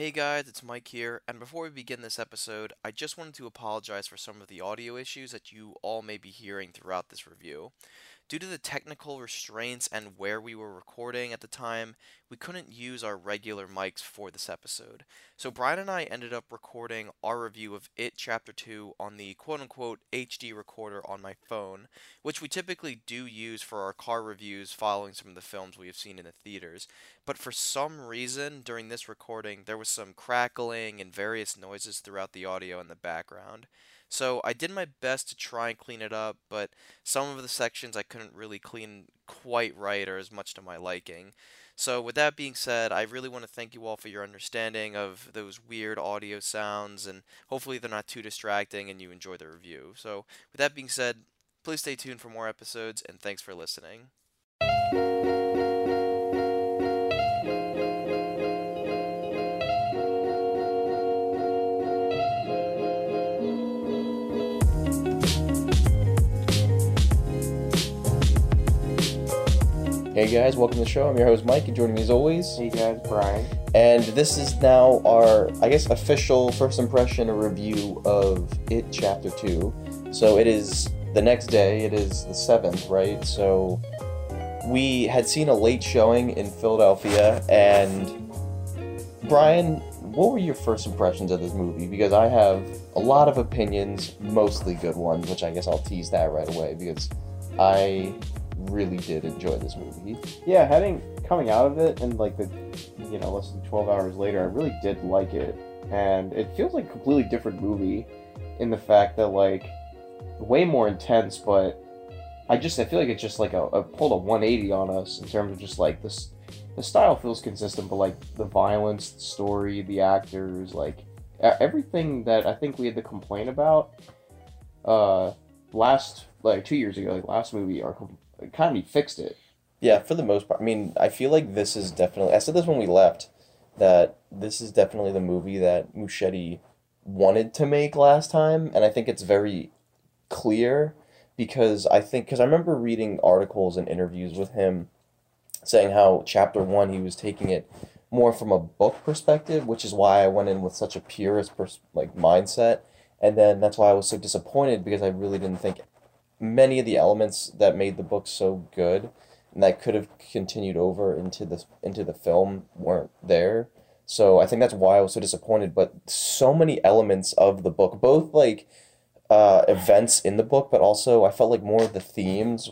Hey guys, it's Mike here, and before we begin this episode, I just wanted to apologize for some of the audio issues that you all may be hearing throughout this review. Due to the technical restraints and where we were recording at the time, we couldn't use our regular mics for this episode. So Brian and I ended up recording our review of It Chapter 2 on the quote unquote HD recorder on my phone, which we typically do use for our car reviews following some of the films we have seen in the theaters. But for some reason, during this recording, there was some crackling and various noises throughout the audio in the background. So I did my best to try and clean it up, but some of the sections I couldn't really clean quite right or as much to my liking. So with that being said, I really want to thank you all for your understanding of those weird audio sounds and hopefully they're not too distracting and you enjoy the review. So with that being said, please stay tuned for more episodes and thanks for listening. Hey guys, welcome to the show. I'm your host Mike, and joining me as always. Hey guys, Brian. And this is now our, I guess, official first impression review of It Chapter 2. So it is the next day, it is the 7th, right? So we had seen a late showing in Philadelphia, and Brian, what were your first impressions of this movie? Because I have a lot of opinions, mostly good ones, which I guess I'll tease that right away because I really did enjoy this movie. Yeah, heading coming out of it and like the you know less than twelve hours later, I really did like it, and it feels like a completely different movie in the fact that like way more intense, but I just I feel like it's just like a, a pulled a 180 on us in terms of just like this. The style feels consistent, but like the violence, the story, the actors, like everything that I think we had to complain about uh last like two years ago, like last movie, are of fixed it. Yeah, for the most part. I mean, I feel like this is definitely. I said this when we left, that this is definitely the movie that Muschietti wanted to make last time, and I think it's very clear because I think because I remember reading articles and interviews with him saying how chapter one he was taking it more from a book perspective, which is why I went in with such a purist pers- like mindset, and then that's why I was so disappointed because I really didn't think many of the elements that made the book so good and that could have continued over into the into the film weren't there. So I think that's why I was so disappointed. But so many elements of the book, both like uh, events in the book, but also I felt like more of the themes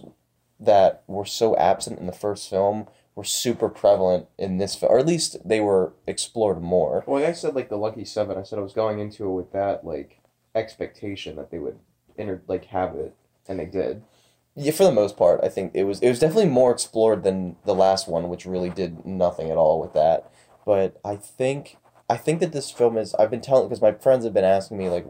that were so absent in the first film were super prevalent in this film, or at least they were explored more. Well, I said, like the Lucky Seven, I said I was going into it with that like expectation that they would inter like have it, and it did. Yeah, for the most part, I think it was it was definitely more explored than the last one, which really did nothing at all with that. But I think I think that this film is. I've been telling because my friends have been asking me like,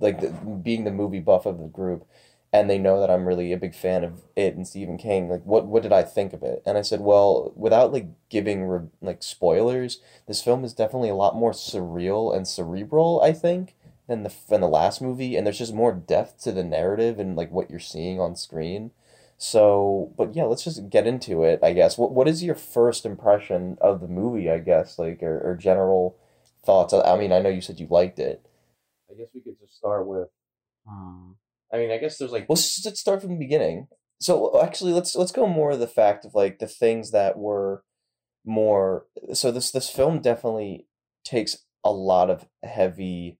like the, being the movie buff of the group, and they know that I'm really a big fan of it and Stephen King. Like, what what did I think of it? And I said, well, without like giving re- like spoilers, this film is definitely a lot more surreal and cerebral. I think than the than the last movie, and there's just more depth to the narrative and like what you're seeing on screen. So, but yeah, let's just get into it. I guess. What what is your first impression of the movie? I guess like or, or general thoughts. I mean, I know you said you liked it. I guess we could just start with. Um, I mean, I guess there's like Well, let's, let's start from the beginning. So actually, let's let's go more of the fact of like the things that were more. So this this film definitely takes a lot of heavy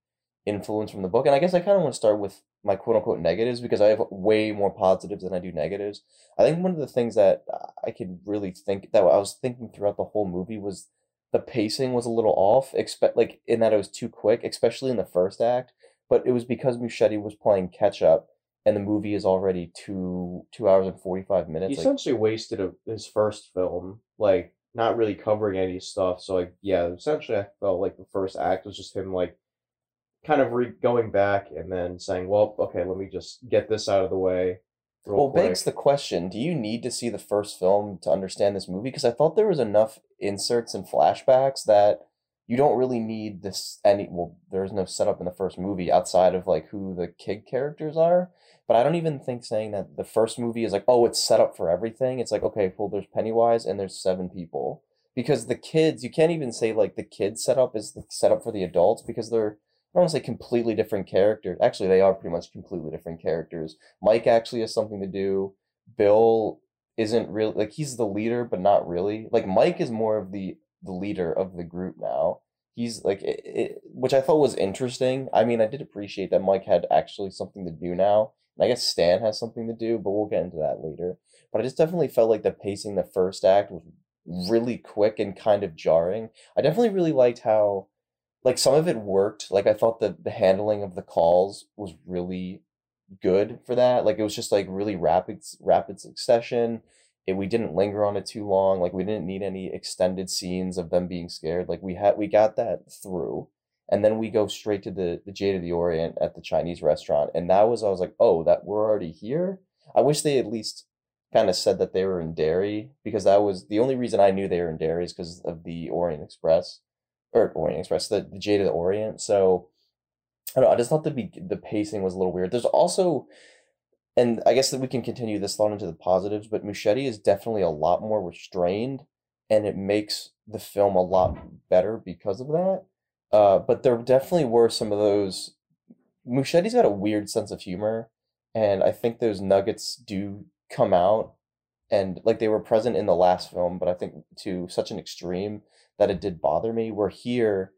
influence from the book, and I guess I kind of want to start with my quote unquote negatives because I have way more positives than I do negatives. I think one of the things that I could really think that I was thinking throughout the whole movie was the pacing was a little off, expect like in that it was too quick, especially in the first act. But it was because Muschietti was playing catch up, and the movie is already two two hours and forty five he minutes. Like, essentially wasted a, his first film, like not really covering any stuff. So like, yeah, essentially, I felt like the first act was just him like kind of re- going back and then saying, "Well, okay, let me just get this out of the way." well, quick." begs the question: Do you need to see the first film to understand this movie? Because I thought there was enough inserts and flashbacks that you don't really need this any. Well, there's no setup in the first movie outside of like who the kid characters are. But I don't even think saying that the first movie is like, oh, it's set up for everything. It's like, okay, well, there's Pennywise and there's seven people. because the kids you can't even say like the kids setup is the setup for the adults because they're I don't want to say completely different characters. Actually, they are pretty much completely different characters. Mike actually has something to do. Bill isn't really like he's the leader, but not really. Like Mike is more of the the leader of the group now. He's like it, it, which I thought was interesting. I mean, I did appreciate that Mike had actually something to do now. And I guess Stan has something to do, but we'll get into that later. But I just definitely felt like the pacing the first act was really quick and kind of jarring. I definitely really liked how like some of it worked. Like I thought the the handling of the calls was really good for that. Like it was just like really rapid rapid succession. It, we didn't linger on it too long. Like we didn't need any extended scenes of them being scared. Like we had we got that through. And then we go straight to the the Jade of the Orient at the Chinese restaurant. And that was I was like, "Oh, that we're already here?" I wish they at least kind of said that they were in Derry because that was the only reason I knew they were in Derry is because of the Orient Express or Orient Express, the, the Jade of the Orient. So I don't know. I just thought the be- the pacing was a little weird. There's also, and I guess that we can continue this thought into the positives, but Muschietti is definitely a lot more restrained, and it makes the film a lot better because of that. Uh, but there definitely were some of those. Muschietti's got a weird sense of humor, and I think those nuggets do come out, and like they were present in the last film, but I think to such an extreme that it did bother me. Where here,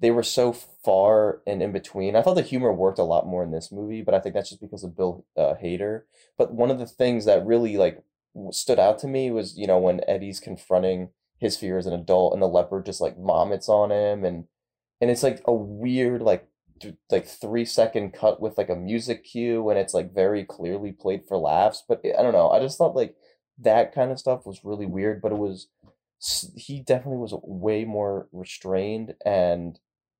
they were so far and in between. I thought the humor worked a lot more in this movie, but I think that's just because of Bill uh, Hader. But one of the things that really like stood out to me was you know when Eddie's confronting his fear as an adult, and the leper just like vomits on him, and and it's like a weird like th- like three second cut with like a music cue, and it's like very clearly played for laughs. But I don't know. I just thought like that kind of stuff was really weird, but it was he definitely was way more restrained and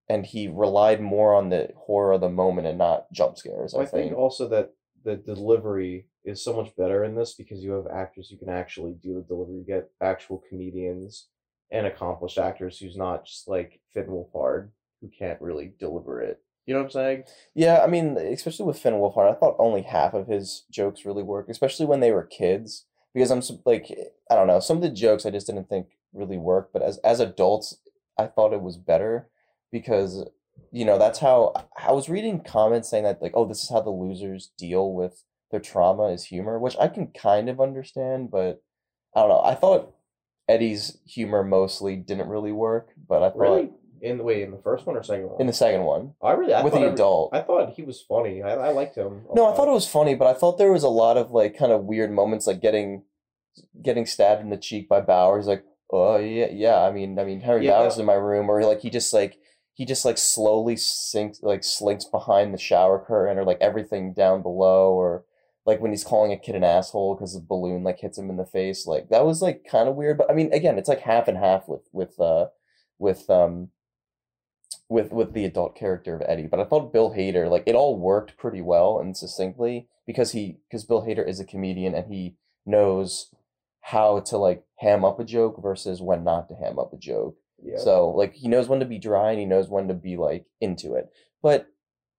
and he relied more on the horror of the moment and not jump scares. I, I think. think. also that the delivery is so much better in this because you have actors who can actually do the delivery. You get actual comedians and accomplished actors who's not just like Finn Wolfhard who can't really deliver it. You know what I'm saying? Yeah, I mean, especially with Finn Wolfhard, I thought only half of his jokes really worked, especially when they were kids because I'm like I don't know some of the jokes I just didn't think really worked, but as as adults I thought it was better because you know that's how I was reading comments saying that like oh this is how the losers deal with their trauma is humor, which I can kind of understand, but I don't know. I thought Eddie's humor mostly didn't really work, but I thought Really? In the way in the first one or second one? in the second one I really I with the adult. I thought he was funny. I, I liked him. No, I thought it was funny, but I thought there was a lot of like kind of weird moments, like getting getting stabbed in the cheek by Bowers. Like, oh yeah, yeah. I mean, I mean, Harry Yeah, Bowers in my room, or like he just like he just like slowly sinks, like slinks behind the shower curtain, or like everything down below, or like when he's calling a kid an asshole because the balloon like hits him in the face. Like that was like kind of weird, but I mean, again, it's like half and half with with uh with um with with the adult character of Eddie, but I thought Bill Hader like it all worked pretty well and succinctly because he because Bill Hader is a comedian and he knows how to like ham up a joke versus when not to ham up a joke. Yeah. So like he knows when to be dry and he knows when to be like into it. But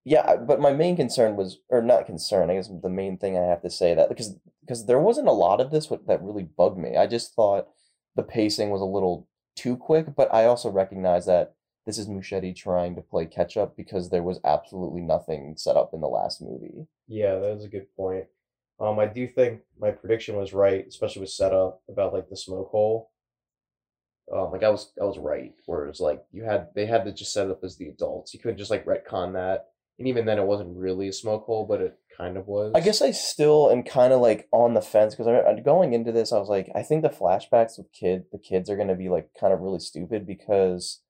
yeah, but my main concern was or not concern, I guess the main thing I have to say that because because there wasn't a lot of this what that really bugged me. I just thought the pacing was a little too quick, but I also recognize that this is Muschietti trying to play catch up because there was absolutely nothing set up in the last movie. Yeah, that is a good point. Um, I do think my prediction was right, especially with setup about like the smoke hole. Um, like I was, I was right. Whereas like you had, they had to just set it up as the adults. You couldn't just like retcon that, and even then, it wasn't really a smoke hole, but it kind of was. I guess I still am kind of like on the fence because I I- going into this, I was like, I think the flashbacks with kid, the kids are gonna be like kind of really stupid because,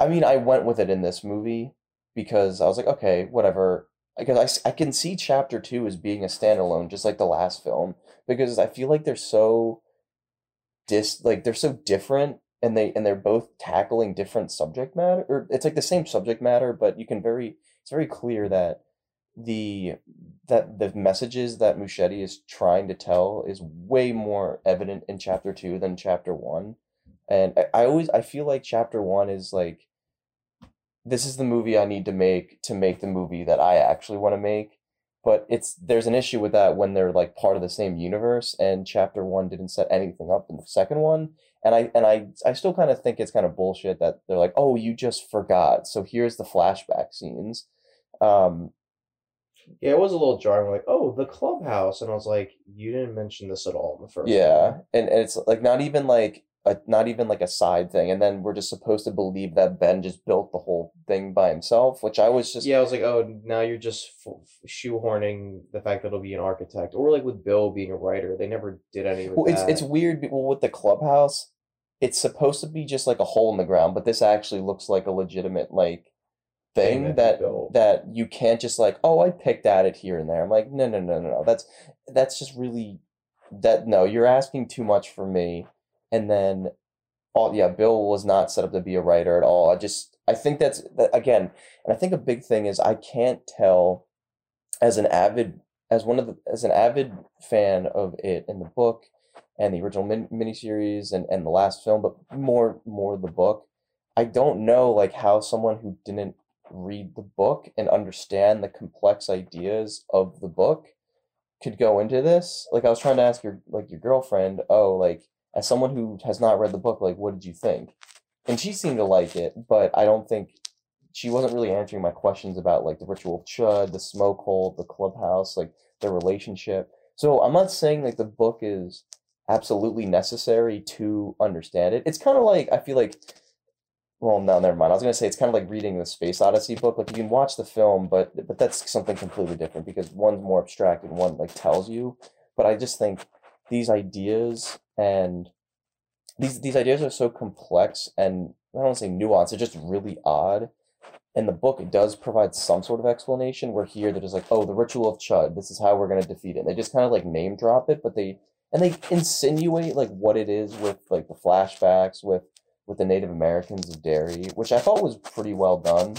I mean, I went with it in this movie because I was like, okay, whatever. Because I, I can see chapter two as being a standalone, just like the last film, because I feel like they're so dis like they're so different and they and they're both tackling different subject matter or it's like the same subject matter, but you can very it's very clear that the that the messages that Muschietti is trying to tell is way more evident in chapter two than chapter one. And I, I always I feel like chapter one is like this is the movie I need to make to make the movie that I actually want to make. But it's there's an issue with that when they're like part of the same universe and chapter one didn't set anything up in the second one. and I and I I still kind of think it's kind of bullshit that they're like, oh, you just forgot, so here's the flashback scenes. Um, Yeah, it was a little jarring. Like, oh, the clubhouse, and I was like, you didn't mention this at all in the first. yeah, one. and, and it's like not even like a not even like a side thing, and then we're just supposed to believe that Ben just built the whole thing by himself, which I was just yeah, I was like, oh, now you're just shoehorning the fact that he'll be an architect, or like with Bill being a writer, they never did any of Well, it's that. it's weird. Well, with the clubhouse, it's supposed to be just like a hole in the ground, but this actually looks like a legitimate like Thing thing that he that built. that you can't just like, oh, I picked at it here and there. I'm like, no, no, no, no, no. That's that's just really that no, you're asking too much for me. And then, all yeah, Bill was not set up to be a writer at all. I just I think that's that, again, and I think a big thing is I can't tell as an avid as one of the as an avid fan of it in the book and the original min- miniseries and and the last film, but more more the book. I don't know like how someone who didn't read the book and understand the complex ideas of the book could go into this. Like I was trying to ask your like your girlfriend, oh, like as someone who has not read the book, like what did you think? And she seemed to like it, but I don't think she wasn't really answering my questions about like the ritual of Chud, the smoke hole, the clubhouse, like their relationship. So I'm not saying like the book is absolutely necessary to understand it. It's kind of like I feel like well, no, never mind. I was gonna say it's kind of like reading the Space Odyssey book. Like you can watch the film, but but that's something completely different because one's more abstract and one like tells you. But I just think these ideas and these these ideas are so complex and I don't want to say nuanced. They're just really odd. And the book, does provide some sort of explanation. Where here they're just like, oh, the ritual of Chud. This is how we're gonna defeat it. And they just kind of like name drop it, but they and they insinuate like what it is with like the flashbacks with with the Native Americans of Derry, which I thought was pretty well done.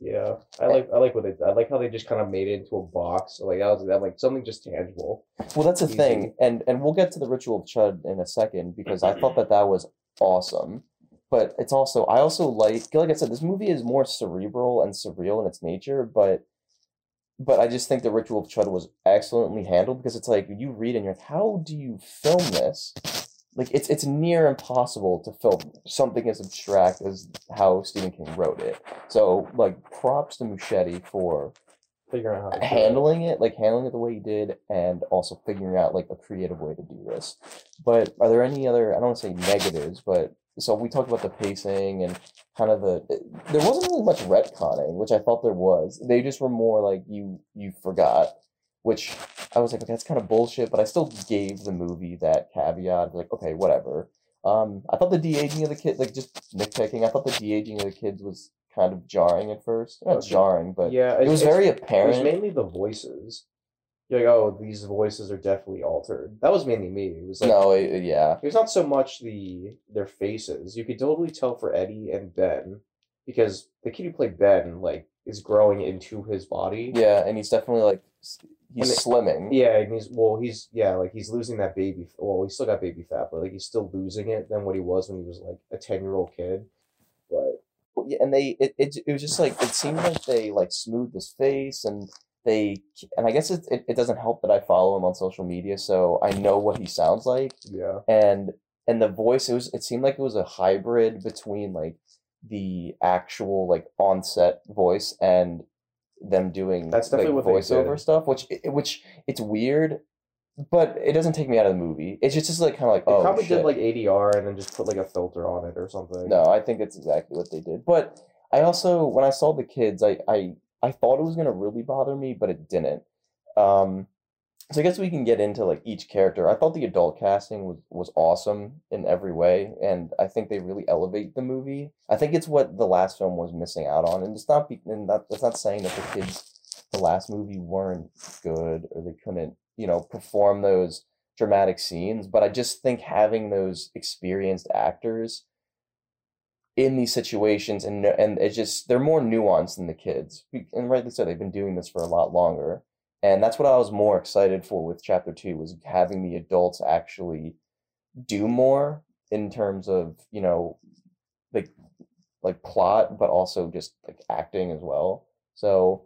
Yeah, I eh. like I like what they I like how they just kind of made it into a box. Like that was that like something just tangible. Well, that's the Easy. thing, and and we'll get to the ritual of Chud in a second because I thought that that was awesome. But it's also I also like like I said, this movie is more cerebral and surreal in its nature, but but I just think the ritual of Chud was excellently handled because it's like you read and you're like, how do you film this? Like it's it's near impossible to film something as abstract as how Stephen King wrote it. So like props to Muschietti for Figuring out how to do it. handling it, like handling it the way he did, and also figuring out like a creative way to do this. But are there any other? I don't want to say negatives, but so we talked about the pacing and kind of the. There wasn't really much retconning, which I thought there was. They just were more like you you forgot, which I was like, okay, that's kind of bullshit. But I still gave the movie that caveat, like, okay, whatever. Um, I thought the de aging of the kid, like just nitpicking. I thought the de aging of the kids was kind of jarring at first. Not Okay. jarring, but yeah, it was very It was apparent. mainly the voices. You're like, oh, these voices are definitely altered. That was mainly me. It was like, no, it, yeah, it was not so much the their faces. You could totally tell for Eddie and Ben because the kid who played Ben like is growing into his body. yeah, and he's definitely like he's it- slimming. Yeah, and he's well, he's yeah, like he's losing that baby. Well, he's still got baby fat, but like he's still losing it than what he was when he was like a ten year old kid. But Well, yeah, and they it, it it was just like it seemed like they like smoothed his face and they and I guess it, it it doesn't help that I follow him on social media, so I know what he sounds like yeah, and and the voice it was it seemed like it was a hybrid between like the actual like on-set voice and them doing That's definitely like, what voiceover stuff which which it's weird but it doesn't take me out of the movie it's just, just like kind of like they oh probably shit. did like ADR and then just put like a filter on it or something. no i think it's exactly what they did but i also when i saw the kids i i i thought it was going to really bother me but it didn't um so i guess we can get into like each character. I thought the adult casting was was awesome in every way and i think they really elevate the movie. I think it's what the last film was missing out on and it's not be, and that, that's not saying that the kids the last movie weren't good or they couldn't you know perform those dramatic scenes but i just think having those experienced actors in these situations and and it's just they're more nuanced than the kids. And rightly so they've been doing this for a lot longer and that's what i was more excited for with chapter two was having the adults actually do more in terms of you know like like plot but also just like acting as well so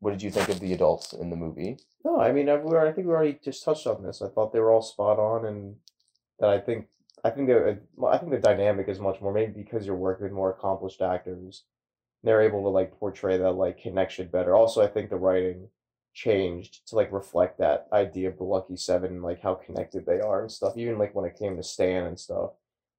what did you think of the adults in the movie No, I mean, uh, I, I think we already just touched on this. I thought they were all spot on, and that I think I think the uh, I think the dynamic is much more maybe because you're working with more accomplished actors, they're able to like portray that like connection better. Also, I think the writing changed to like reflect that idea of the lucky seven, like how connected they are and stuff. Even like when it came to Stan and stuff,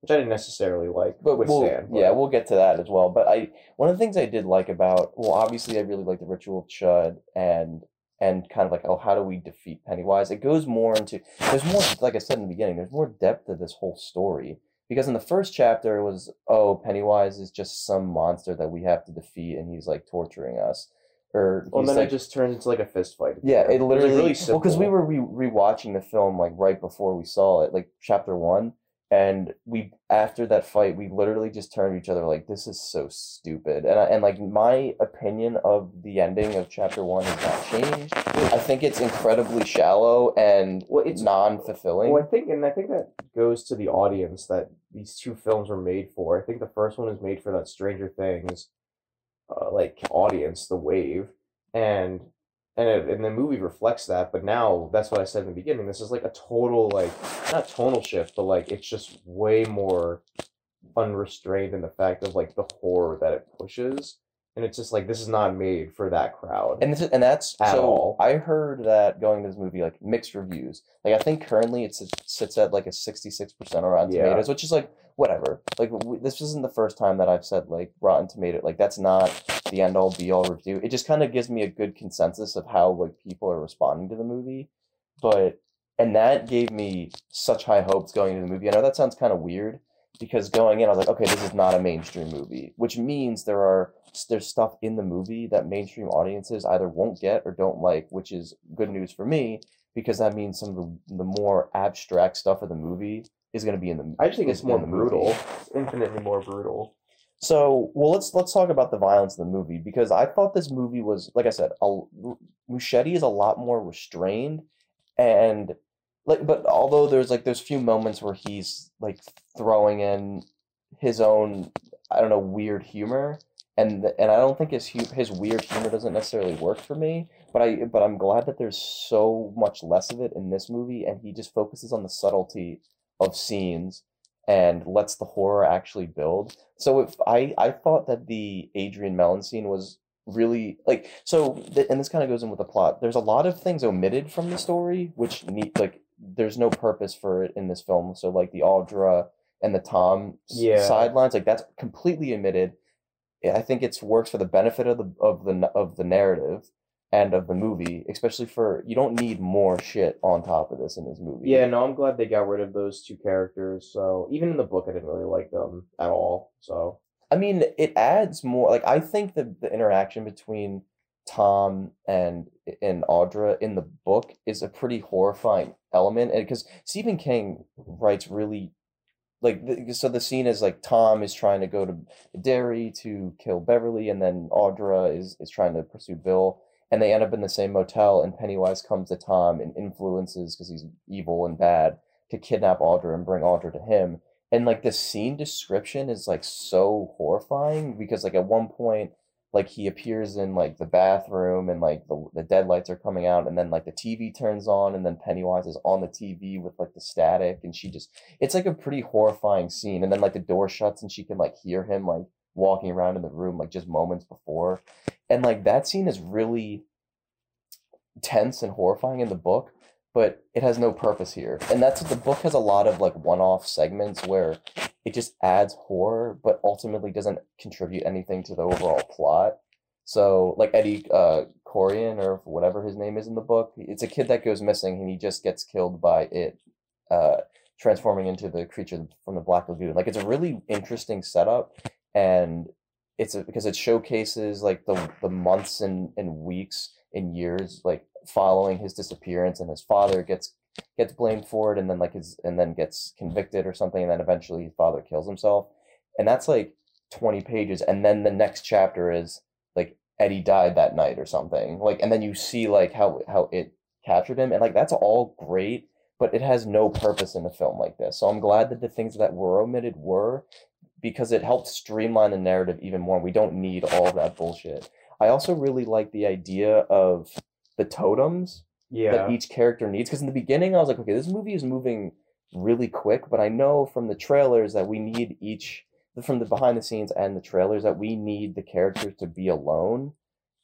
which I didn't necessarily like But with we'll, Stan. but- yeah, we'll get to that as well. But I one of the things I did like about well, obviously I really like the ritual of Chud and and kind of like oh how do we defeat Pennywise? It goes more into there's more like I said in the beginning, there's more depth to this whole story. Because in the first chapter it was oh Pennywise is just some monster that we have to defeat and he's like torturing us. Or Well, then like, it just turned into like a fist fight. yeah, it literally was, like, really well because we were re- rewatching the film like right before we saw it, like chapter one, and we after that fight we literally just turned to each other like this is so stupid, and I, and like my opinion of the ending of chapter one has not changed. I think it's incredibly shallow and Well, it's- non fulfilling. Well, I think, and I think that goes to the audience that these two films were made for. I think the first one is made for that Stranger Things, uh, like audience, the wave, and and it, and the movie reflects that. But now that's what I said in the beginning. This is like a total like not tonal shift, but like it's just way more unrestrained in the fact of like the horror that it pushes, and it's just like this is not made for that crowd. And this is, and that's At so. all. I heard that going to this movie like mixed reviews. Like I think currently it sits- at like a sixty six percent on Rotten Yeah. Tomatoes, which is like whatever. Like this isn't the first time that I've said like Rotten Tomato. Like that's not the end all be all review. It just kind of gives me a good consensus of how like people are responding to the movie. But and that gave me such high hopes going into the movie. I know that sounds kind of weird because going in, I was like, okay, this is not a mainstream movie, which means there are there's stuff in the movie that mainstream audiences either won't get or don't like, which is good news for me because that means some of the, the more abstract stuff of the movie is going to be in the. I just think it's more movie. brutal. It's infinitely more brutal. So, well, let's let's talk about the violence in the movie because I thought this movie was, like I said, a, Muschietti is a lot more restrained, and like, but although there's like there's few moments where he's like throwing in his own, I don't know, weird humor, and and I don't think his hu- his weird humor doesn't necessarily work for me. But I but I'm glad that there's so much less of it in this movie, and he just focuses on the subtlety of scenes and lets the horror actually build. So if I I thought that the Adrian Mellon scene was really like so th- and this kind of goes in with the plot. There's a lot of things omitted from the story which need like there's no purpose for it in this film. So like the Audra and the Tom Yeah. sidelines like that's completely omitted. I think it's works for the benefit of the of the of the narrative and of the movie, especially for you don't need more shit on top of this in this movie. Yeah, no, I'm glad they got rid of those two characters. So even in the book, I didn't really like them at all. So I mean, it adds more. Like I think the the interaction between Tom and and Audra in the book is a pretty horrifying element, and because Stephen King writes really like the, so the scene is like Tom is trying to go to Derry to kill Beverly, and then Audra is is trying to pursue Bill, and they end up in the same motel, and Pennywise comes to Tom and influences because he's evil and bad to kidnap Audra and bring Audra to him. And like the scene description is like so horrifying because like at one point like he appears in like the bathroom and like the, the dead lights are coming out and then like the tv turns on and then pennywise is on the tv with like the static and she just it's like a pretty horrifying scene. And then like the door shuts and she can like hear him like walking around in the room like just moments before and like that scene is really tense and horrifying in the book but it has no purpose here. And that's the book has a lot of like one-off segments where it just adds horror, but ultimately doesn't contribute anything to the overall plot. So like Eddie uh Corian or whatever his name is in the book, it's a kid that goes missing and he just gets killed by it uh transforming into the creature from the Black Lagoon. Like it's a really interesting setup and it's a, because it showcases like the the months and, and weeks and years like following his disappearance and his father gets gets blamed for it and then like his and then gets convicted or something and then eventually his father kills himself. And that's like 20 pages and then the next chapter is like Eddie died that night or something like and then you see like how how it captured him and like that's all great but it has no purpose in a film like this. So I'm glad that the things that were omitted were because it helped streamline the narrative even more we don't need all that bullshit I also really like the idea of the totems yeah, that each character needs. Because in the beginning, I was like, okay, this movie is moving really quick, but I know from the trailers that we need each from the behind the scenes and the trailers that we need the characters to be alone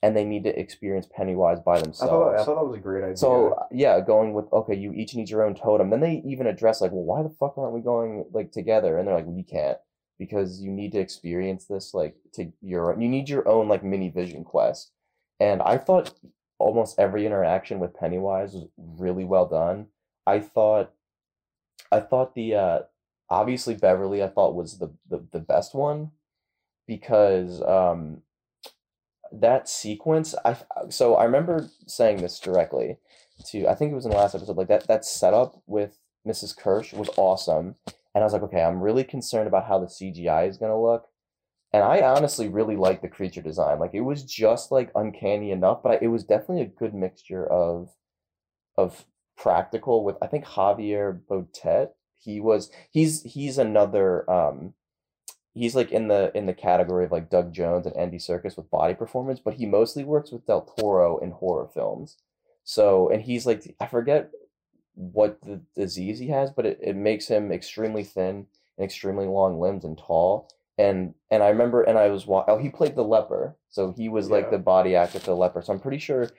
and they need to experience Pennywise by I themselves. thought, I thought that was a great idea. So yeah, going with okay, you each need your own totem. Then they even address like, well, why the fuck aren't we going like together? And they're like, we can't because you need to experience this like to your you need your own like mini vision quest. And I thought almost every interaction with Pennywise was really well done. I thought, I thought the uh obviously Beverly I thought was the the, the best one because um that sequence i so i remember saying this directly to i think it was in the last episode like that that setup with mrs kersh was awesome and i was like okay i'm really concerned about how the cgi is to look. And i honestly really like the creature design. Like it was just like uncanny enough but it was definitely a good mixture of of practical with i think javier botet he was he's he's another um he's like in the in the category of like Doug Jones and Andy Serkis with body performance, but he mostly works with Del Toro in horror films. So and he's like I forget what the disease he has, but it, it makes him extremely thin and extremely long limbs and tall. And and I remember and I was wa- oh he played the leper, so he was like the body actor for the leper. So I'm pretty sure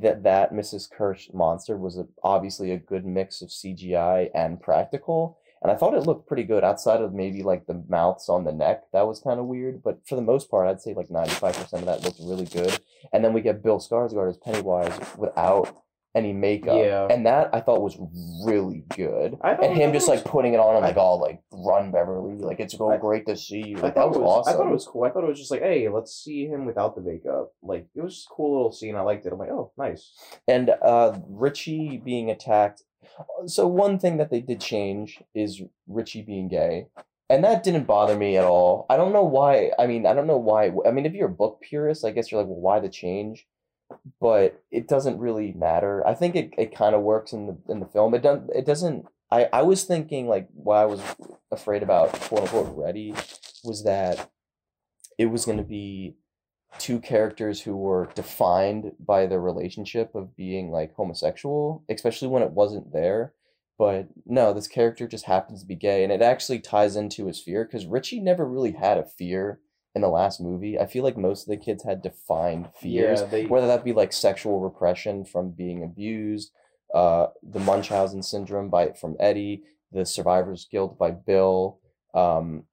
that that Mrs. Kersh monster was a, obviously a good mix of CGI and practical and I thought it looked pretty good outside of maybe like the mouths on the neck. That was kind of weird, but for the most part, I'd say like 95% of that looked really good. And then we get Bill Skarsgård as Pennywise without any makeup. Yeah. And that I thought was really good. I thought- And him just it like putting it on and I- like all like run Beverly, like it's so I- great to see you. Like, that was, was, awesome. I thought it was cool. I thought it was just like, hey, let's see him without the makeup. Like it was a cool little scene. I liked it. I'm like, oh, nice. and uh Richie being attacked. So one thing that they did change is Richie being gay. And that didn't bother me at all. I don't know why. I mean, I don't know why. I mean, if you're a book purist, I guess you're like, well, why the change? But it doesn't really matter. I think it, it kind of works in the in the film. It doesn't. It doesn't. I I was thinking like why I was afraid about quote unquote Reddie was that it was going to be two characters who were defined by their relationship of being like homosexual, especially when it wasn't there. But no, this character just happens to be gay, and it actually ties into his fear because Richie never really had a fear in the last movie. I feel like most of the kids had defined fears, Yeah, they- whether that be like sexual repression from being abused, uh, the Munchausen syndrome by from Eddie, the survivor's guilt by Bill. Um,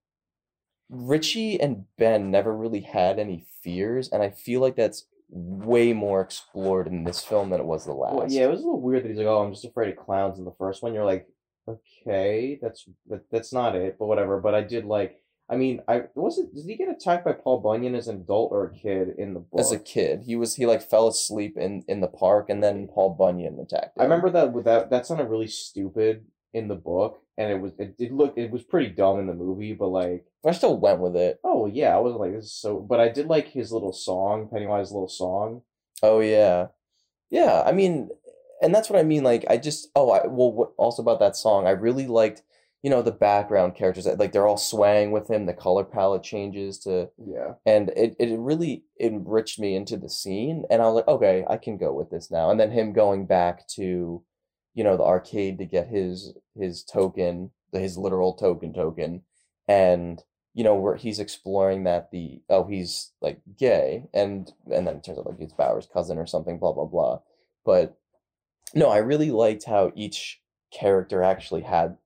Richie and Ben never really had any fears, and I feel like that's way more explored in this film than it was the last. Well, yeah, it was a little weird that he's like, oh, I'm just afraid of clowns in the first one. You're like, okay, that's that, that's not it, but whatever. But I did like. I mean, I was it. Did he get attacked by Paul Bunyan as an adult or a kid in the book? As a kid, he was he like fell asleep in in the park, and then Paul Bunyan attacked him. I remember that with that that sounded really stupid in the book, and it was it did look it was pretty dumb in the movie, but like I still went with it. oh yeah, I wasn't like this is so, but I did like his little song, Pennywise's little song. Oh yeah, yeah. I mean, and that's what I mean. Like, I just oh, I well, what also about that song? I really liked, you know, the background characters. Like, they're all swaying with him. The color palette changes to, Yeah, and it it really enriched me into the scene. And I was like, okay, I can go with this now. And then him going back to, you know, the arcade to get his his token, his literal token token, and you know where he's exploring that the oh he's like gay and and then it turns out like it's Bowers' cousin or something blah blah blah but no I really liked how each character actually had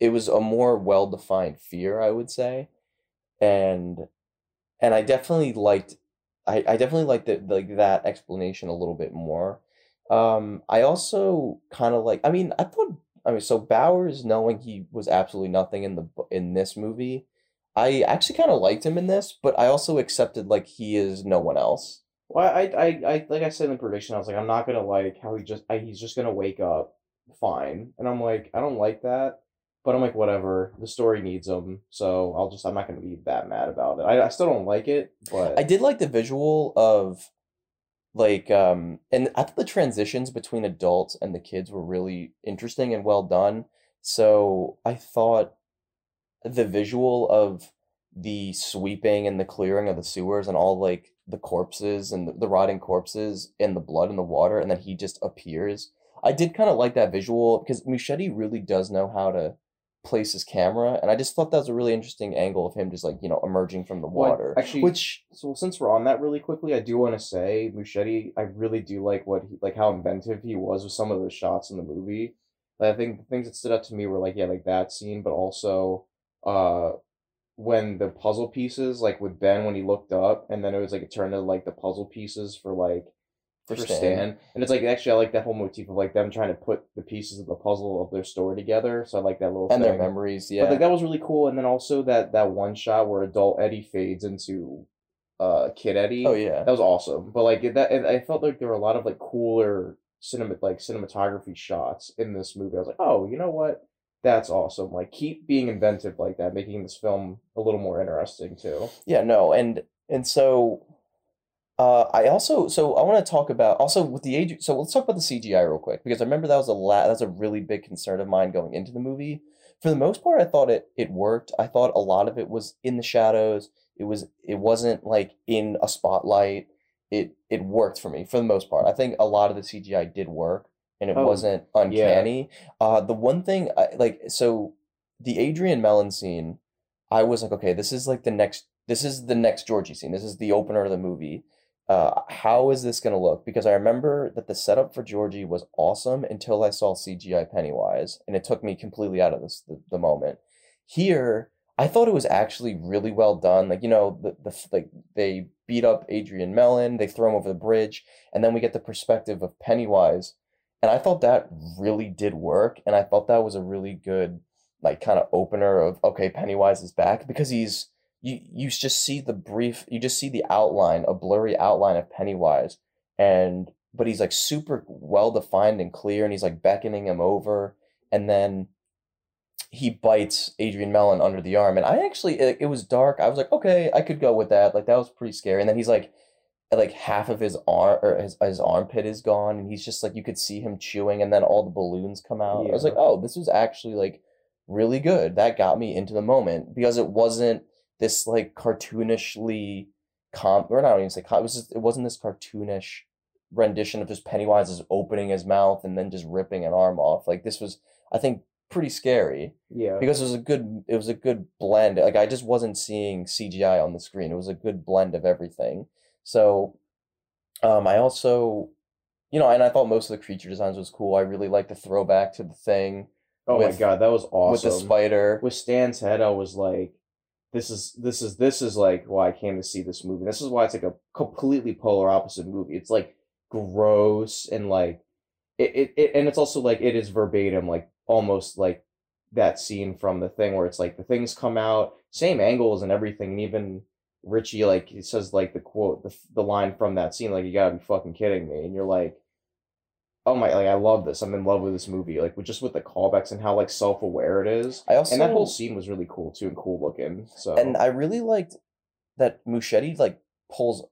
it was a more well defined fear I would say and and I definitely liked I, I definitely liked that like that explanation a little bit more um I also kind of like I mean I thought I mean so Bowers knowing he was absolutely nothing in the in this movie I actually kind of liked him in this, but I also accepted like he is no one else. Well, I, I, I, like I said in the prediction, I was like, I'm not gonna like how he just, I, he's just gonna wake up fine, and I'm like, I don't like that, but I'm like, whatever, the story needs them, so I'll just, I'm not gonna be that mad about it. I, I still don't like it, but I did like the visual of like um and I thought the transitions between adults and the kids were really interesting and well done. So I thought the visual of the sweeping and the clearing of the sewers and all like the corpses and the, the rotting corpses and the blood in the water and then he just appears. I did kind of like that visual because Muschietti really does know how to place his camera, and I just thought that was a really interesting angle of him just like you know emerging from the Well, water. actually- which So since we're on that really quickly, I do want to say Muschietti. I really do like what he, like how inventive he was with some of those shots in the movie. Like, I think the things that stood out to me were like yeah, like that scene, but also uh when the puzzle pieces like with Ben when he looked up and then it was like it turned to like the puzzle pieces for like For for, Stan. Stan. and it's like actually I like that whole motif of like them trying to put the pieces of the puzzle of their story together. So I like that little and their memories, yeah. But like that was really cool. And then also that that one shot where adult Eddie fades into uh kid Eddie. oh yeah, That was awesome. But like that, and I felt like there were a lot of like cooler cinema like cinematography shots in this movie. I was like, oh, you know what? That's awesome. Like keep being inventive like that, making this film a little more interesting too. Yeah, no, and and so uh I also so I want to talk about also with the age so let's talk about the CGI real quick because I remember that was a la that's a really big concern of mine going into the movie. For the most part, I thought it it worked. I thought a lot of it was in the shadows. It was it wasn't like in a spotlight. It it worked for me for the most part. I think a lot of the CGI did work and it Oh, wasn't uncanny. Uh the one thing I like so the Adrian Mellon scene I was like, okay, this is like the next, this is the next Georgie scene. This is the opener of the movie. Uh, how is this going to look? Because I remember that the setup for Georgie was awesome until I saw CGI Pennywise, and it took me completely out of this the, the moment. Here, I thought it was actually really well done. Like you know, the the like they beat up Adrian Mellon, they throw him over the bridge, and then we get the perspective of Pennywise, and I thought that really did work, and I thought that was a really good like kind of opener of okay Pennywise is back because he's you you just see the brief you just see the outline a blurry outline of Pennywise and but he's like super well defined and clear and he's like beckoning him over and then he bites Adrian Mellon under the arm and I actually it, it was dark I was like okay I could go with that like that was pretty scary and then he's like like half of his arm or his, his armpit is gone and he's just like you could see him chewing and then all the balloons come out I was like oh this was actually like really good. That got me into the moment because it wasn't this like cartoonishly com or not even say com- it was just, it wasn't this cartoonish rendition of just Pennywise just opening his mouth and then just ripping an arm off. Like this was I think pretty scary Yeah. because it was a good it was a good blend. Like I just wasn't seeing CGI on the screen. It was a good blend of everything. So um I also you know, and I thought most of the creature designs was cool. I really liked the throwback to the thing oh with- my god, that was awesome. with the spider. with Stan's head, I was like, this is this is this is like why I came to see this movie. This is why it's like a completely polar opposite movie. It's like gross and like it, it, it and it's also like it is verbatim, like almost like that scene from the thing where it's like the things come out, same angles and everything, and even Richie like he says like the quote the the line from that scene, like you gotta be fucking kidding me, and you're like Oh my! Like I love this. I'm in love with this movie. Like with just with the callbacks and how like self aware it is. I also And that whole scene was really cool too and cool looking. So And I really liked that Muschietti like pulls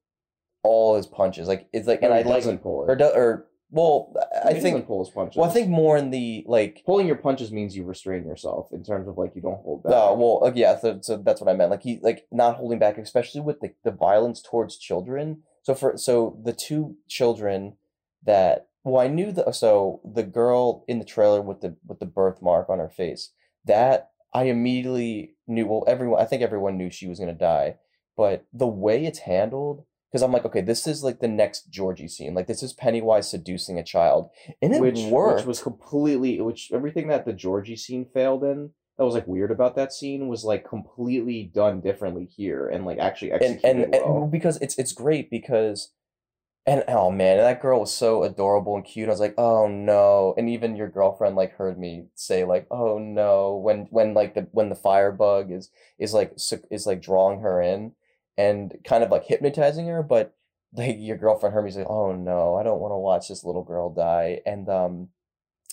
all his punches. Like it's like, and I he like doesn't pull it. or do, or well, I He think doesn't pull his punches. well, I think more in the like. pulling your punches means you restrain yourself in terms of like you don't hold back. Uh, well, uh, yeah, so, so that's what I meant. Like he, like not holding back, especially with the, the violence towards children. So for so the two children that well, I knew that. So the girl in the trailer with the with the birthmark on her face, that I immediately knew. Well, everyone, I think everyone knew she was gonna die, but the way it's handled, because I'm like, okay, this is like the next Georgie scene. Like this is Pennywise seducing a child, and it which worked. which was completely which everything that the Georgie scene failed in that was like weird about that scene was like completely done differently here and like actually and executed and, and well. well, because it's it's great because and oh man that girl was so adorable and cute. I was like oh no. And even your girlfriend like heard me say like oh no when when like the when the firebug is is like is like drawing her in and kind of like hypnotizing her but like your girlfriend heard me say oh no i don't want to watch this little girl die. And um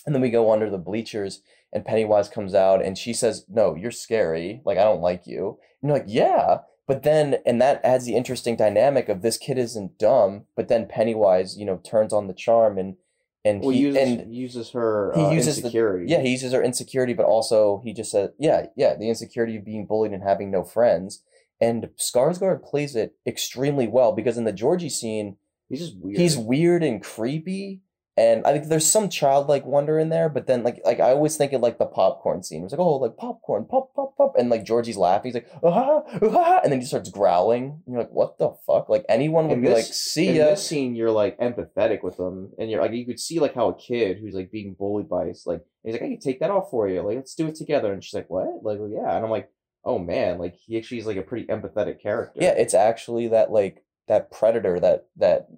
and then we go under the bleachers and pennywise comes out and she says no you're scary. Like i don't like you. And you're like yeah but then, and that adds the interesting dynamic of this kid isn't dumb, but then Pennywise, you know, turns on the charm and and well, he uses and uses her he uh, uses the- yeah, he uses her insecurity, but also he just said, yeah, yeah, the insecurity of being bullied and having no friends. And Skarsgård plays it extremely well because in the Georgie scene, he's just weird. he's weird and creepy, and I think there's some childlike wonder in there, but then like like I always think of like the popcorn scene. It's like oh like popcorn, pop pop pop, and like Georgie's laughing. He's like ah ah, and then he starts growling. And you're like what the fuck? Like anyone would In be this- like see in ya. this scene you're like empathetic with them and you're like you could see like how a kid who's like being bullied by his like he's like I can take that off for you like let's do it together and she's like what like yeah and I'm like oh man like he actually is like a pretty empathetic character Yeah, it's actually that like that predator that that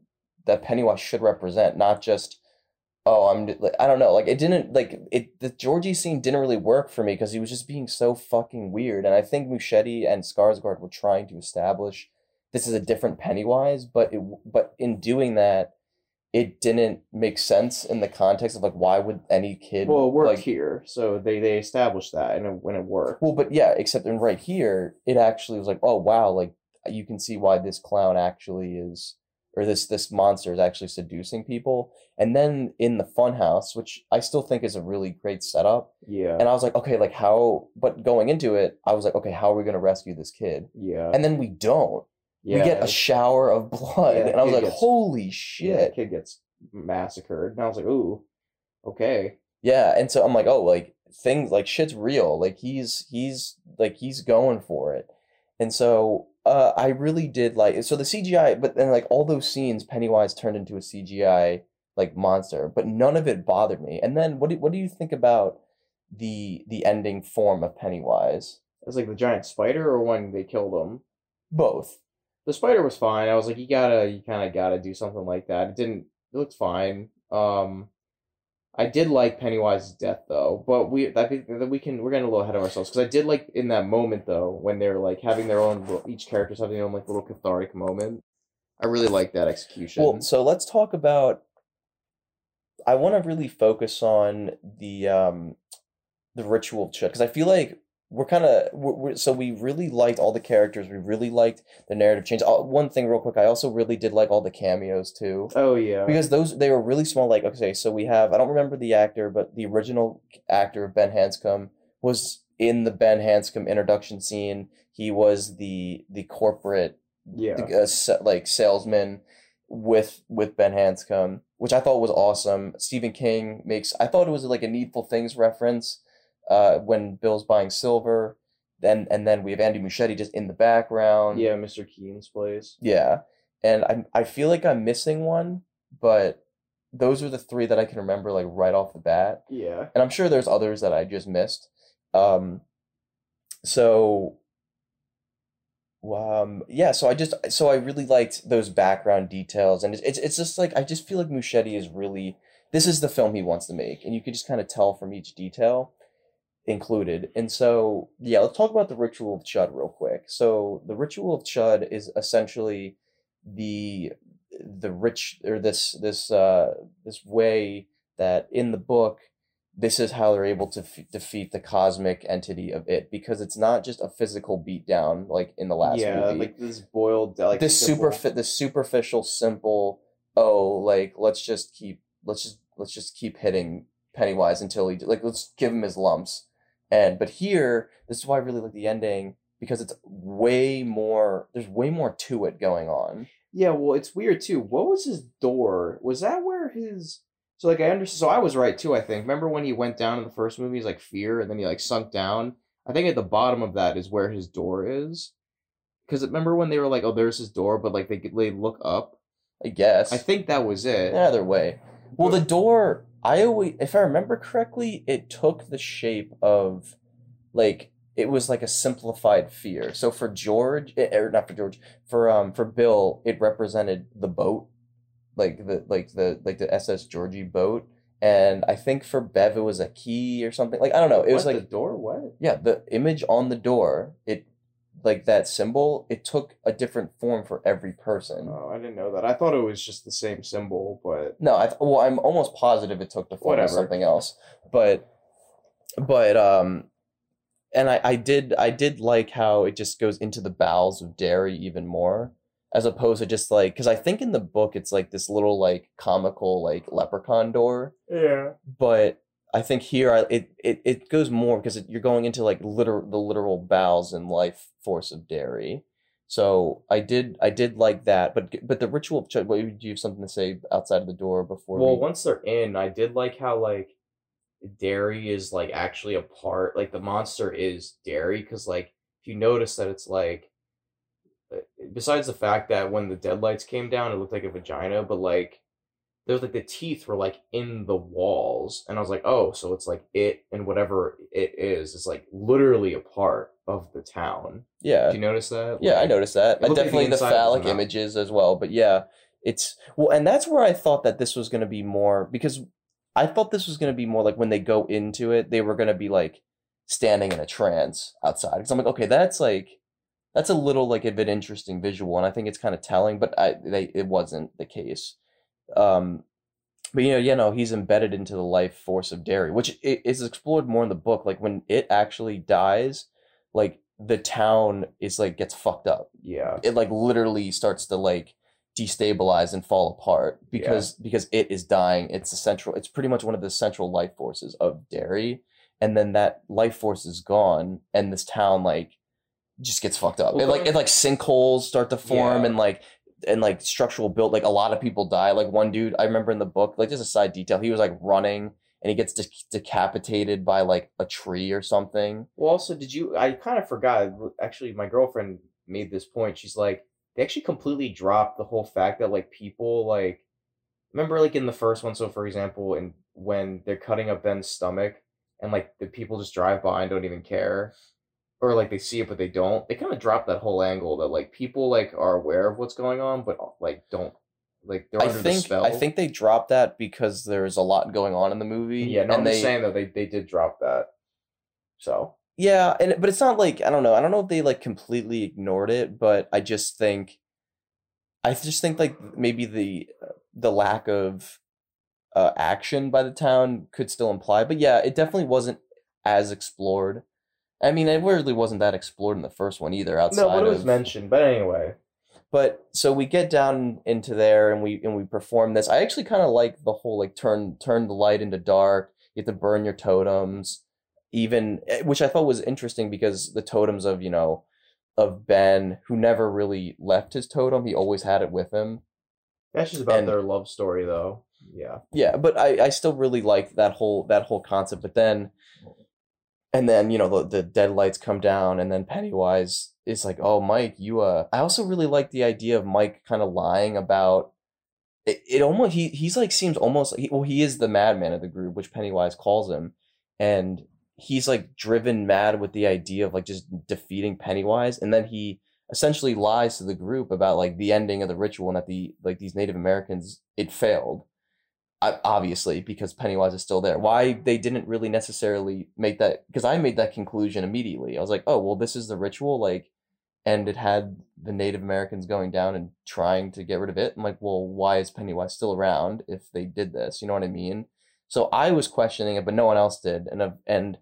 that Pennywise should represent, not just oh I'm like, I don't know like it didn't like it the Georgie scene didn't really work for me because he was just being so fucking weird, and I think Muschietti and Skarsgård were trying to establish this is a different Pennywise, but it but in doing that. It didn't make sense in the context of like why would any kid well it worked like here so they they established that and it, when it worked well, but yeah, except in right here, it actually was like, oh wow, like you can see why this clown actually is, or this this monster is actually seducing people. And then in the funhouse, which I still think is a really great setup, yeah and I was like, okay, like how? But going into it, I was like, okay, how are we gonna rescue this kid? yeah And then we don't. yeah we get a shower of blood, Yeah, and I was like, gets- holy yeah, shit. the kid gets massacred and I was like ooh okay Yeah, and so I'm like, oh, like things like shit's real. Like he's he's like he's going for it. And so uh I really did like so the CGI, but then like all those scenes, Pennywise turned into a CGI like monster, but none of it bothered me. And then what do what do you think about the the ending form of Pennywise? it was like the giant spider or when they killed him Both. the spider was fine. I was like, you gotta, you kind of gotta do something like that. It didn't. It looked fine. Um, I did like Pennywise's death though, but we that be- that we can we're getting a little ahead of ourselves because I did like in that moment though when they're like having their own each character's having their own like little cathartic moment. I really like that execution. Well, so let's talk about. I want to really focus on the um, the ritual check because I feel like we're kind of we're, we're, so we really liked all the characters. We really liked the narrative change. Uh, one thing, real quick, I also really did like all the cameos too oh yeah, because those they were really small. Like okay, so we have I don't remember the actor, but the original actor Ben Hanscom was in the Ben Hanscom introduction scene. He was the the corporate yeah, the, uh, like salesman with with Ben Hanscom, which I thought was awesome. Stephen King makes I thought it was like a Needful Things reference uh, when Bill's buying silver. Then and then we have Andy Muschietti just in the background. yeah. Mr. Keene's place. yeah. And I I feel like I'm missing one, but those are the three that I can remember like right off the bat Yeah, and I'm sure there's others that I just missed. Um, so, um, yeah, so I just so I really liked those background details, and it's it's, it's just like I just feel like Muschietti is really this is the film he wants to make, and you can just kind of tell from each detail included. And so, yeah, let's talk about the ritual of Chud real quick. So, the ritual of Chud is essentially the the rich or this this uh this way that in the book this is how they're able to f- defeat the cosmic entity of it because it's not just a physical beatdown like in the last yeah, movie like this boiled like this simple- super this superficial simple oh like let's just keep let's just let's just keep hitting Pennywise until he like let's give him his lumps and but here this is why I really like the ending because it's way more there's way more to it going on Yeah, well, it's weird too. What was his door? Was that where his? So like I understand. So I was right too. I think. Remember when he went down in the first movie? He's like fear, and then he like sunk down. I think at the bottom of that is where his door is. Because remember when they were like, "Oh, there's his door," but like they they look up. I guess I think that was it. either way well the door I always if I remember correctly it took the shape of like it was like a simplified fear. So for George eh, or not for George for um for Bill it represented the boat like the like the like the SS Georgie boat. And I think for Bev it was a key or something. Like I don't know. It was What, like the door. What? yeah the image on the door it like that symbol it took a different form for every person. Oh, I didn't know that. I thought it was just the same symbol, but no, I th- well, I'm almost positive it took the form of something else, but but um, and I I did I did like how it just goes into the bowels of Derry even more, as opposed to just like because I think in the book it's like this little like comical like leprechaun door, yeah, but I think here I, it it it goes more because it, you're going into like literal the literal bowels and life force of Derry. So I did I did like that, but but the ritual of What do you have something to say outside of the door before? Well, we... once they're in, I did like how like Derry is like actually a part. Like the monster is Derry because like if you notice that it's like uh, besides the fact that when the deadlights came down, it looked like a vagina, but like there's like the teeth were like in the walls, and I was like, oh, so it's like it and whatever it is is like literally a part of the town. yeah, Did you notice that? Yeah, I noticed that. like the Definitely the, a phallic images as well. But yeah, it's well, and that's where I thought that this was going to be more because I thought this was going to be more like when they go into it, they were going to be like standing in a trance outside. Because I'm like, okay, that's like that's a little like of an interesting visual, and I think it's kind of telling. But I they it wasn't the case. Um, but you know, you know, he's embedded into the life force of Derry, which is explored more in the book. Like when it actually dies, like the town is like gets fucked up. Yeah. It like literally starts to like destabilize and fall apart because because it is dying. It's the central. It's pretty much one of the central life forces of Derry, and then that life force is gone, and this town like just gets fucked up. Well, it like it like sinkholes start to form, Yeah. and like and like structural build. Like a lot of people die. Like one dude I remember in the book. Like just a side detail. He was like running. And he gets de- decapitated by like a tree or something. Well, also, did you? I kind of forgot. Actually, my girlfriend made this point. She's like, they actually completely dropped the whole fact that like people like, remember like in the first one. So for example, and when they're cutting up Ben's stomach, and like the people just drive by and don't even care, or like they see it but they don't. They kind of drop that whole angle that like people like are aware of what's going on, but like don't like they're I under the think spell. I think they dropped that because there's a lot going on in the movie. Yeah, no, and I'm they, just saying though they they did drop that. So Yeah, and but it's not like I don't know. I don't know if they like completely ignored it, but I just think I just think like maybe the the lack of uh, action by the town could still imply. But yeah, it definitely wasn't as explored. I mean, it really wasn't that explored in the first one either. Outside no, but it was of, mentioned. But anyway, but so we get down into there and we and we perform this. I actually kind of like the whole like turn turn the light into dark. You have to burn your totems, even eh, which I thought was interesting because the totems of you know of Ben who never really left his totem. He always had it with him. that's just about And- their love story though. Yeah. Yeah, but I I still really like that whole that whole concept. But then. And then you know the, the dead lights come down, and then Pennywise is like, "Oh, Mike, you." Uh, I also really like the idea of Mike kind of lying about it, it almost he he's like seems almost he, well he is the madman of the group which pennywise calls him and he's like driven mad with the idea of like just defeating pennywise and then he essentially lies to the group about like the ending of the ritual and that the like these native americans it failed obviously because pennywise is still there why they didn't really necessarily make that because i made that conclusion immediately i was like oh well this is the ritual like and it had the Native Americans going down and trying to get rid of it. I'm like, well, why is Pennywise still around if they did this? You know what I mean? So I was questioning it, but no one else did, and uh, and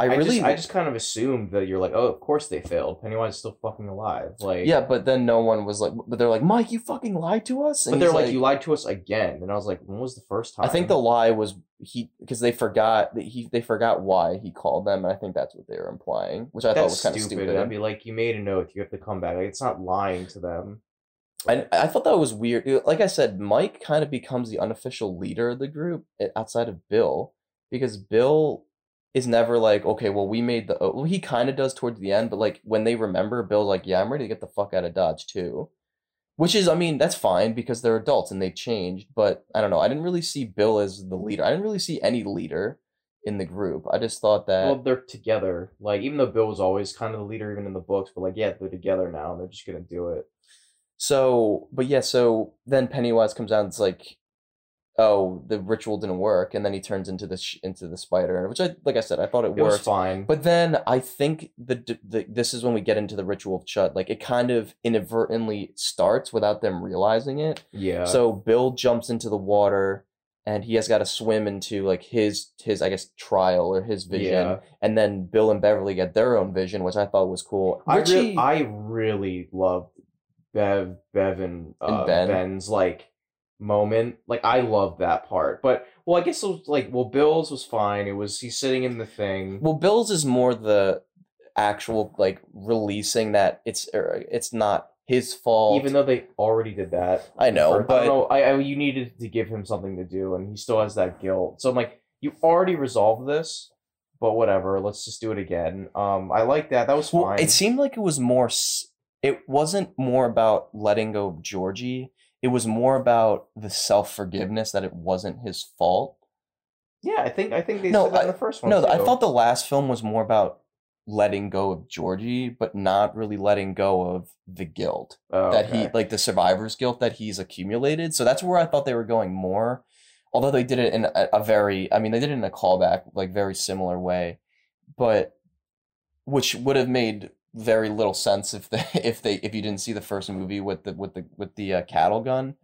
I I, really, just, I just kind of assumed that you're like, oh, of course they failed. Pennywise is still fucking alive. Like, yeah, but then no one was like, but they're like, Mike, you fucking lied to us, and but they're he's like, you lied to us again, and I was like, when was the first time? I think the lie was he because they forgot that he they forgot why he called them, and I think that's what they were implying, which I thought was kind of stupid. stupid. I'd be like, you made a note. you have to come back. Like, it's not lying to them. And I thought that was weird. Like I said, Mike kind of becomes the unofficial leader of the group eh, outside of Bill because Bill is never like, okay, well, we made the. Well, he kind of does towards the end, but like when they remember, Bill's like, yeah, I'm ready to get the fuck out of Dodge too. Which is, I mean, that's fine because they're adults and they've changed. But I don't know. I didn't really see Bill as the leader. I didn't really see any leader in the group. I just thought that. well, they're together. Like, even though Bill was always kind of the leader, even in the books, but like, yeah, they're together now, and they're just gonna do it. So, but yeah, so then Pennywise comes out and it's like, oh, the ritual didn't work, and then he turns into the sh- into the spider, which I like I said, I thought it It was worked. fine. But then I think the, the this is when we get into the ritual of Chud. Like it kind of inadvertently starts without them realizing it. yeah. So Bill jumps into the water, and he has got to swim into like his his I guess trial or his vision, Yeah. and then Bill and Beverly get their own vision, which I thought was cool. I Richie, really, I really loved Bev, Bevan, uh, Ben. Ben's like moment. Like I love that part. But well, I guess it was like well, Bill's was fine. It was he's sitting in the thing. Well, Bill's is more the actual like releasing that it's er, it's not his fault. Even though they already did that. I know, For- I but don't know. I, I you needed to give him something to do, and he still has that guilt. So I'm like, you already resolved this, but whatever. Let's just do it again. Um, I like that. That was well, fine. it seemed like it was more. It wasn't more about letting go of Georgie. It was more about the self forgiveness that it wasn't his fault. yeah, I think I think they No, said that in the first one. No, I thought the last film was more about letting go of Georgie, but not really letting go of the guilt Oh, that he like the survivor's guilt that he's accumulated. So that's where I thought they were going more. Although they did it in a, a very, I mean, they did it in a callback, like very similar way, but which would have made very little sense if they if they if you didn't see the first movie with the with the with the uh, cattle gun.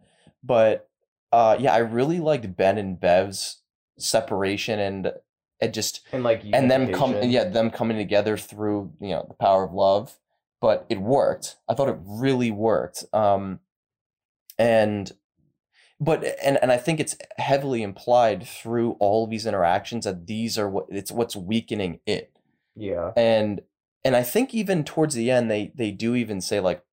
But uh, yeah, I really liked Ben and Bev's separation and it just and like and them come yeah them coming together through you know the power of love. But it worked. I thought it really worked. Um and but and and i think it's heavily implied through all of these interactions that these are what it's what's weakening it. Yeah. and and i think even towards the end they they do even say like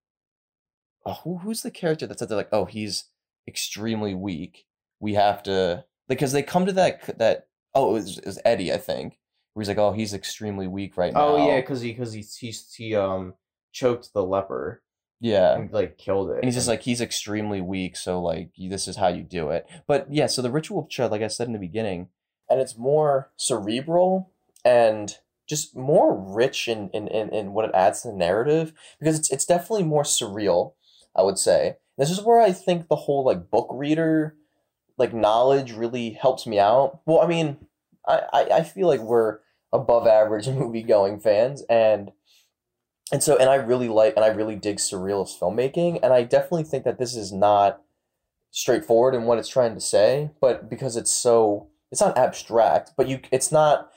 oh, who, who's the character that said they're like oh he's extremely weak. We have to because they come to that that oh it was, it was eddie i think where he's like oh he's extremely weak right now Oh yeah, because he because he he he um choked the leper yeah. and like killed it. and he's just like he's extremely weak so like this is how you do it. But yeah so the ritual of chud like i said in the beginning and it's more cerebral and just more rich in in, in, in what it adds to the narrative because it's, it's definitely more surreal i would say. This is where i think the whole like book reader like knowledge really helps me out. Well i mean i i, I feel like we're above average movie going fans and and so and i really like and i really dig surrealist filmmaking and i definitely think that this is not straightforward in what it's trying to say but because it's so it's not abstract but you it's not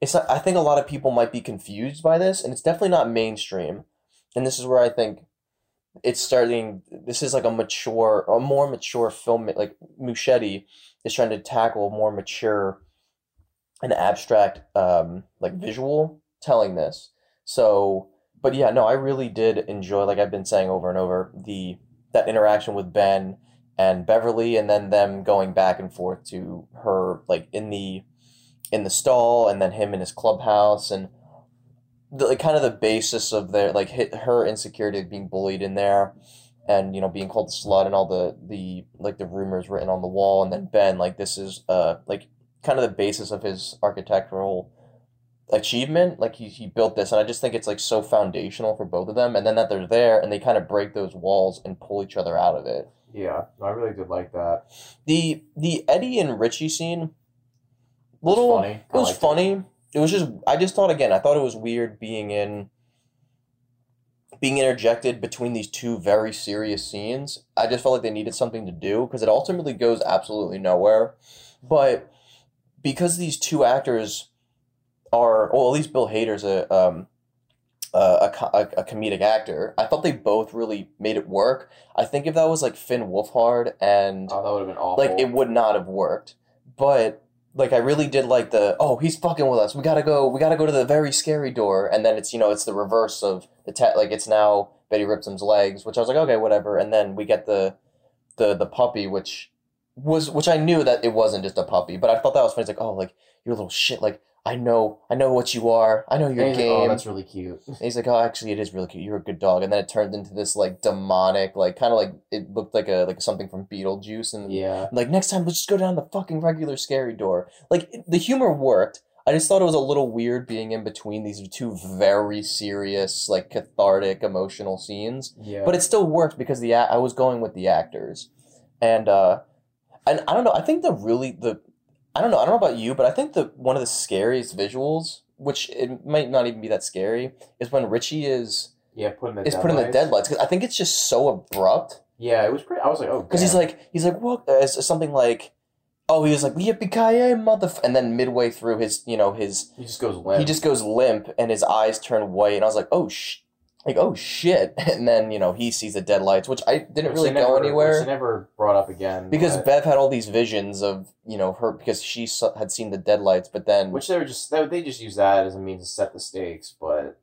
it's i think a lot of people might be confused by this and it's definitely not mainstream. And this is where i think it's starting this is like a mature a more mature film like muschietti is trying to tackle more mature and abstract um like visual telling this. So but yeah no i really did enjoy like i've been saying over and over the that interaction with ben and beverly and then them going back and forth to her like in the in the stall and then him in his clubhouse and the like kind of the basis of their like hit her insecurity of being bullied in there and you know being called a slut and all the the like the rumors written on the wall and then ben like this is uh like kind of the basis of his architectural achievement like he, he built this and i just think it's like so foundational for both of them and then that they're there and they kind of break those walls and pull each other out of it yeah, I really did like that. the the eddie and richie scene It was little funny. it was funny. It was just i just thought again i thought it was weird being in being interjected between these two very serious scenes. I just felt like they needed something to do because it ultimately goes absolutely nowhere. But because these two actors are well at least bill hader's a um uh, a, a, a comedic actor i thought they both really made it work. I think if that was like finn wolfhard and Oh, that would have been awful. like it would not have worked. But like i really did like the oh he's fucking with us. We gotta go we gotta go to the very scary door. And then it's you know it's the reverse of the te- like it's now betty ripsom's legs which i was like okay whatever. And then we get the the the puppy which was which i knew that it wasn't just a puppy but i thought that was funny. It's like oh like you're a little shit. Like i know i know what you are i know your And like, game oh, that's really cute. and he's like, "Oh, actually, it is really cute. You're a good dog." And then it turned into this like demonic, like kind of like it looked like a like something from Beetlejuice, and Yeah. like next time, let's just go down the fucking regular scary door. Like the humor worked. I just thought it was a little weird being in between these two very serious, like cathartic, emotional scenes. Yeah. But it still worked because the I was going with the actors, and uh, and I don't know. I think the really the I don't know. I don't know about you, but I think the one of the scariest visuals, which it might not even be that scary, is when Richie is yeah, putting the is putting the deadlights. deadlights because I think it's just so abrupt. Yeah, it was pretty. I was like, oh, Because he's like he's like what uh, something like, oh he was like yippee ki mother, and then midway through his you know his he just goes limp. he just goes limp and his eyes turn white and I was like oh sh like oh shit and then you know he sees the deadlights which I didn't Which really they go never- anywhere. Never brought up again. because but- Bev had all these visions of you know her because she had seen the deadlights, but then which they were just they, just use that as a means to set the stakes, but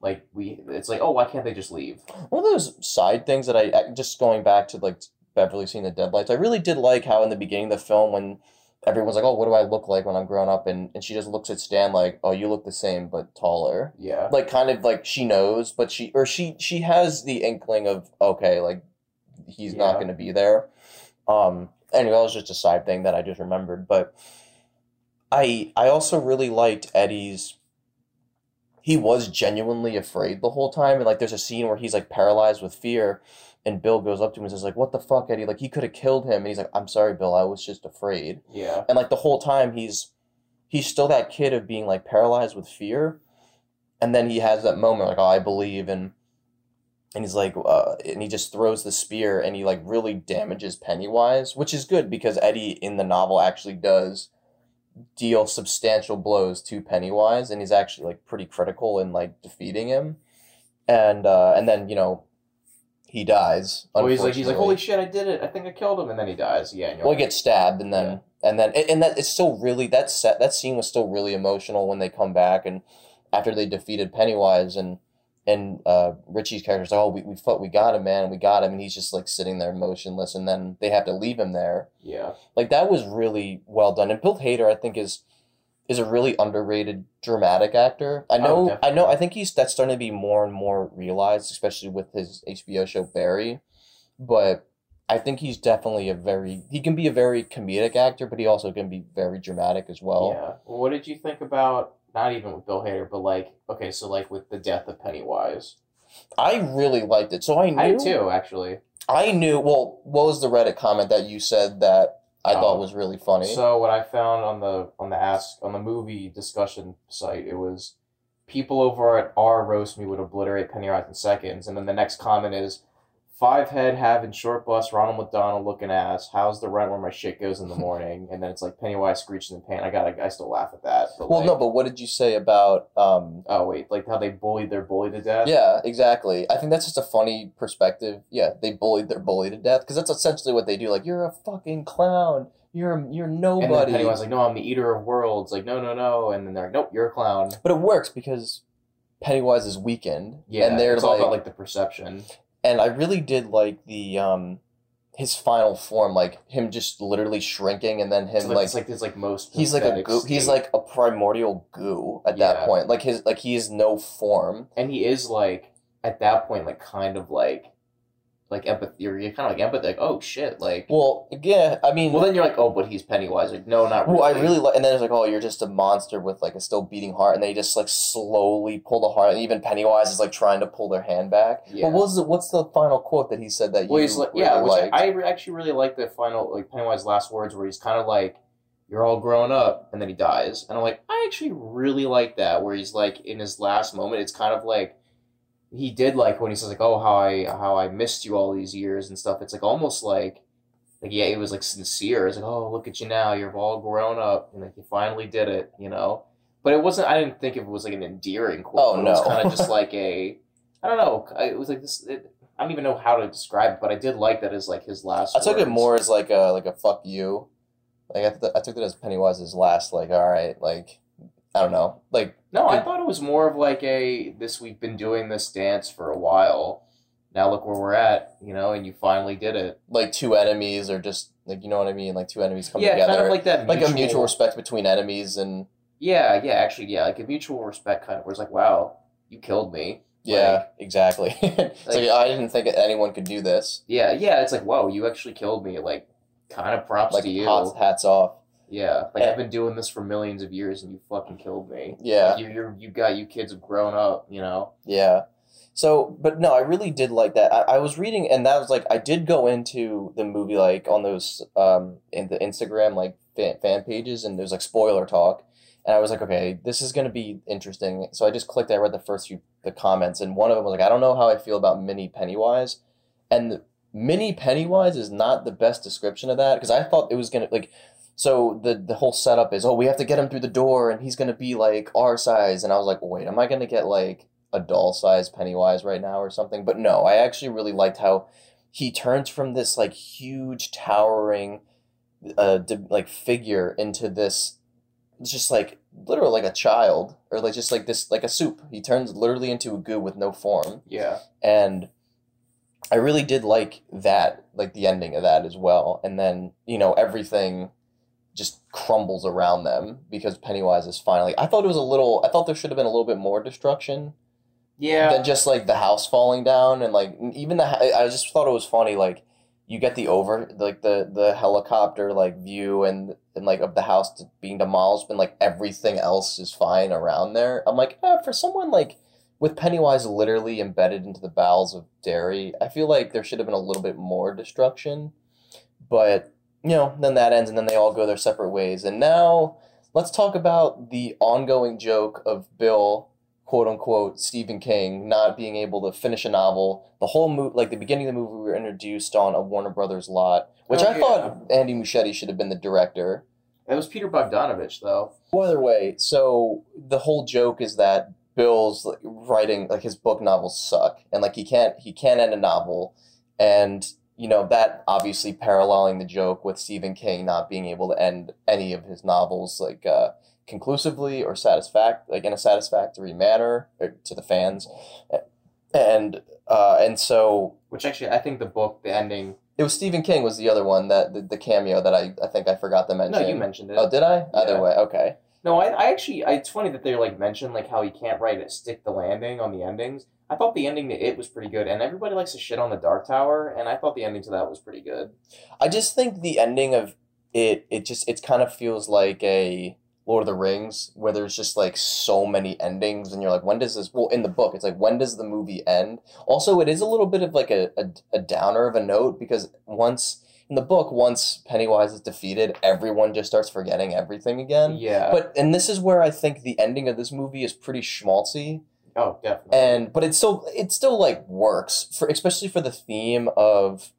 Like we, it's like, oh, why can't they just leave? One of those side things that I I- just going back to like Beverly seeing the deadlights. I really did like how in the beginning of the film when everyone's like, "Oh, what do I look like when I'm grown up?" and and she just looks at Stan like, "Oh, you look the same but taller." Yeah, Like kind of like she knows, but she or she she has the inkling of okay, like he's not going to be there. Um. Anyway, that was just a side thing that I just remembered, but I I also really liked Eddie's he was genuinely afraid the whole time and like there's a scene where he's like paralyzed with fear and Bill goes up to him and says like what the fuck Eddie? Like he could have killed him. And he's like I'm sorry Bill I was just afraid. Yeah, and like the whole time he's he's still that kid of being like paralyzed with fear and then he has that moment like oh I believe and and he's like uh, and he just throws the spear and he like really damages Pennywise which is good because Eddie in the novel actually does deal substantial blows to Pennywise and he's actually like pretty critical in like defeating him and uh and then you know he dies Oh, he's like, he's like, holy shit, I did it. I think I killed him, and then he dies. Yeah, Well, he gets stabbed, and then and then and that it's still really that set that scene was still really emotional when they come back and after they defeated Pennywise and and uh, Richie's character's like, oh, we we fought, we got him, man, and we got him, and he's just like sitting there motionless, and then they have to leave him there. yeah, Like that was really well done, and Bill Hader, I think, is is a really underrated dramatic actor. I Oh, know, I know, I think he's that's starting to be more and more realized, especially with his HBO show Barry. But I think he's definitely a very he can be a very comedic actor, but he also can be very dramatic as well. yeah. What did you think about not even with Bill Hader, but like, okay, so like with the death of Pennywise, I really liked it. So I knew I too, actually. I knew. Well, what was the Reddit comment that you said that I Oh. thought was really funny? So what I found on the on the ask on the movie discussion site, it was people over at R roast me would obliterate Pennywise in seconds, and then the next comment is five head having short bus Ronald McDonald looking ass. How's the rent where my shit goes in the morning? and then it's like Pennywise screeching in pain. I got I still laugh at that. But well, like, no, but what did you say about um, oh wait, like how they bullied their bully to death. Yeah, exactly. I think that's just a funny perspective. Yeah, they bullied their bully to death because that's essentially what they do. Like, you're a fucking clown. You're you're And then nobody. Pennywise like, no, I'm the eater of worlds. Like, no, no, no. And then they're like, nope, you're a clown. but it works because Pennywise is weakened. Yeah, and they're it's all about like the perception. And I really did like the um, his final form, like him just literally shrinking, and then him It's like, like, like his like most. he's like a goo. He's like a primordial goo at Yeah. that point. Like his like he is no form. and he is like at that point like kind of like like empathy or you're kind of like empathy like oh shit like Well, yeah, I mean, well then you're like oh but he's Pennywise like no not really Well, I really like, and then it's like, oh, you're just a monster with like a still beating heart, and they just like slowly pull the heart. And even Pennywise is like trying to pull their hand back. Yeah. But what's the what's the final quote that he said that you well he's like really yeah which? I, actually really like the final like Pennywise last words where he's kind of like you're all grown up and then he dies and I'm like I actually really like that where he's like in his last moment it's kind of like he did like when he says like oh how I how I missed you all these years and stuff. It's like almost like like yeah it was like sincere. It's like oh look at you now. You're all grown up and like you finally did it you know? But it wasn't I didn't think it was like an endearing quote. Oh, it was no. kind of just like a I don't know. It was like this it, I don't even know how to describe it but I did like that as like his last I took it more as like a like a fuck you. Like I, th- I took that as Pennywise's last like all right like I don't know. Like No, I thought it was more of like a this we've been doing this dance for a while. Now look where we're at, you know, and you finally did it. like two enemies or just like you know what I mean like two enemies come yeah, together kind of like that like a mutual respect between enemies and Yeah, yeah, actually, yeah, like a mutual respect kind of where it's like, wow, you killed me. yeah Like- exactly. it's like, like- I didn't think anyone could do this. Yeah, yeah, it's like, whoa, you actually killed me. Like, kind of props Like to you. hats, hats off. Yeah, like Yeah. I've been doing this for millions of years, and you fucking killed me. Yeah. Like, you you you got you kids have grown up, you know. Yeah. So, but no, I really did like that. I, I was reading, and that was like I did go into the movie like on those um in the Instagram like fan, fan pages, and there's like spoiler talk, and I was like, okay, this is gonna be interesting. So I just clicked. I read the first few the comments, and one of them was like, I don't know how I feel about Mini Pennywise, and Mini Pennywise is not the best description of that because I thought it was gonna like. So the the whole setup is, oh, we have to get him through the door, and he's gonna be like our size, and I was like, wait, am I gonna get like a doll size Pennywise right now or something. But no, I actually really liked how he turns from this like huge towering uh like figure into this just like literally like a child or like just like this like a soup. He turns literally into a goo with no form. Yeah. And I really did like that, like the ending of that as well. And then, you know, everything just crumbles around them because Pennywise is finally I thought it was a little I thought there should have been a little bit more destruction Yeah. than just like the house falling down and like even the I just thought it was funny like you get the over like the the helicopter like view and and like of the house being demolished and like everything else is fine around there. I'm like eh, for someone like with Pennywise literally embedded into the bowels of Derry, I feel like there should have been a little bit more destruction. But you know, then that ends and then they all go their separate ways. And now let's talk about the ongoing joke of Bill quote unquote Stephen King not being able to finish a novel. The whole movie, like the beginning of the movie, we were introduced on a Warner Brothers lot, which Oh, I thought Andy Muschietti should have been the director. It was Peter Bogdanovich though. Either way, so the whole joke is that Bill's like, writing like his book novels suck, and like he can't he can't end a novel, and you know that obviously paralleling the joke with Stephen King not being able to end any of his novels like uh, conclusively or satisfact like in a satisfactory manner uh, to the fans, and uh, and so Which actually, I think the book, the ending. it was Stephen King was the other one that the, the cameo that I I think I forgot to mention. No, you mentioned it. Oh, did I? Either way, okay. No, I, I actually, I, it's funny that they like mentioned like how he can't write it, stick the landing on the endings. I thought the ending to it was pretty good, and everybody likes to shit on the Dark Tower, and I thought the ending to that was pretty good. I just think the ending of it, it just it kind of feels like a Lord of the Rings, where there's just like so many endings, and you're like, when does this? Well, in the book, it's like when does the movie end? Also, it is a little bit of like a, a, a downer of a note because once in the book, once Pennywise is defeated, everyone just starts forgetting everything again. yeah. But and this is where I think the ending of this movie is pretty schmaltzy oh, definitely. and but it still it still like works for especially for the theme of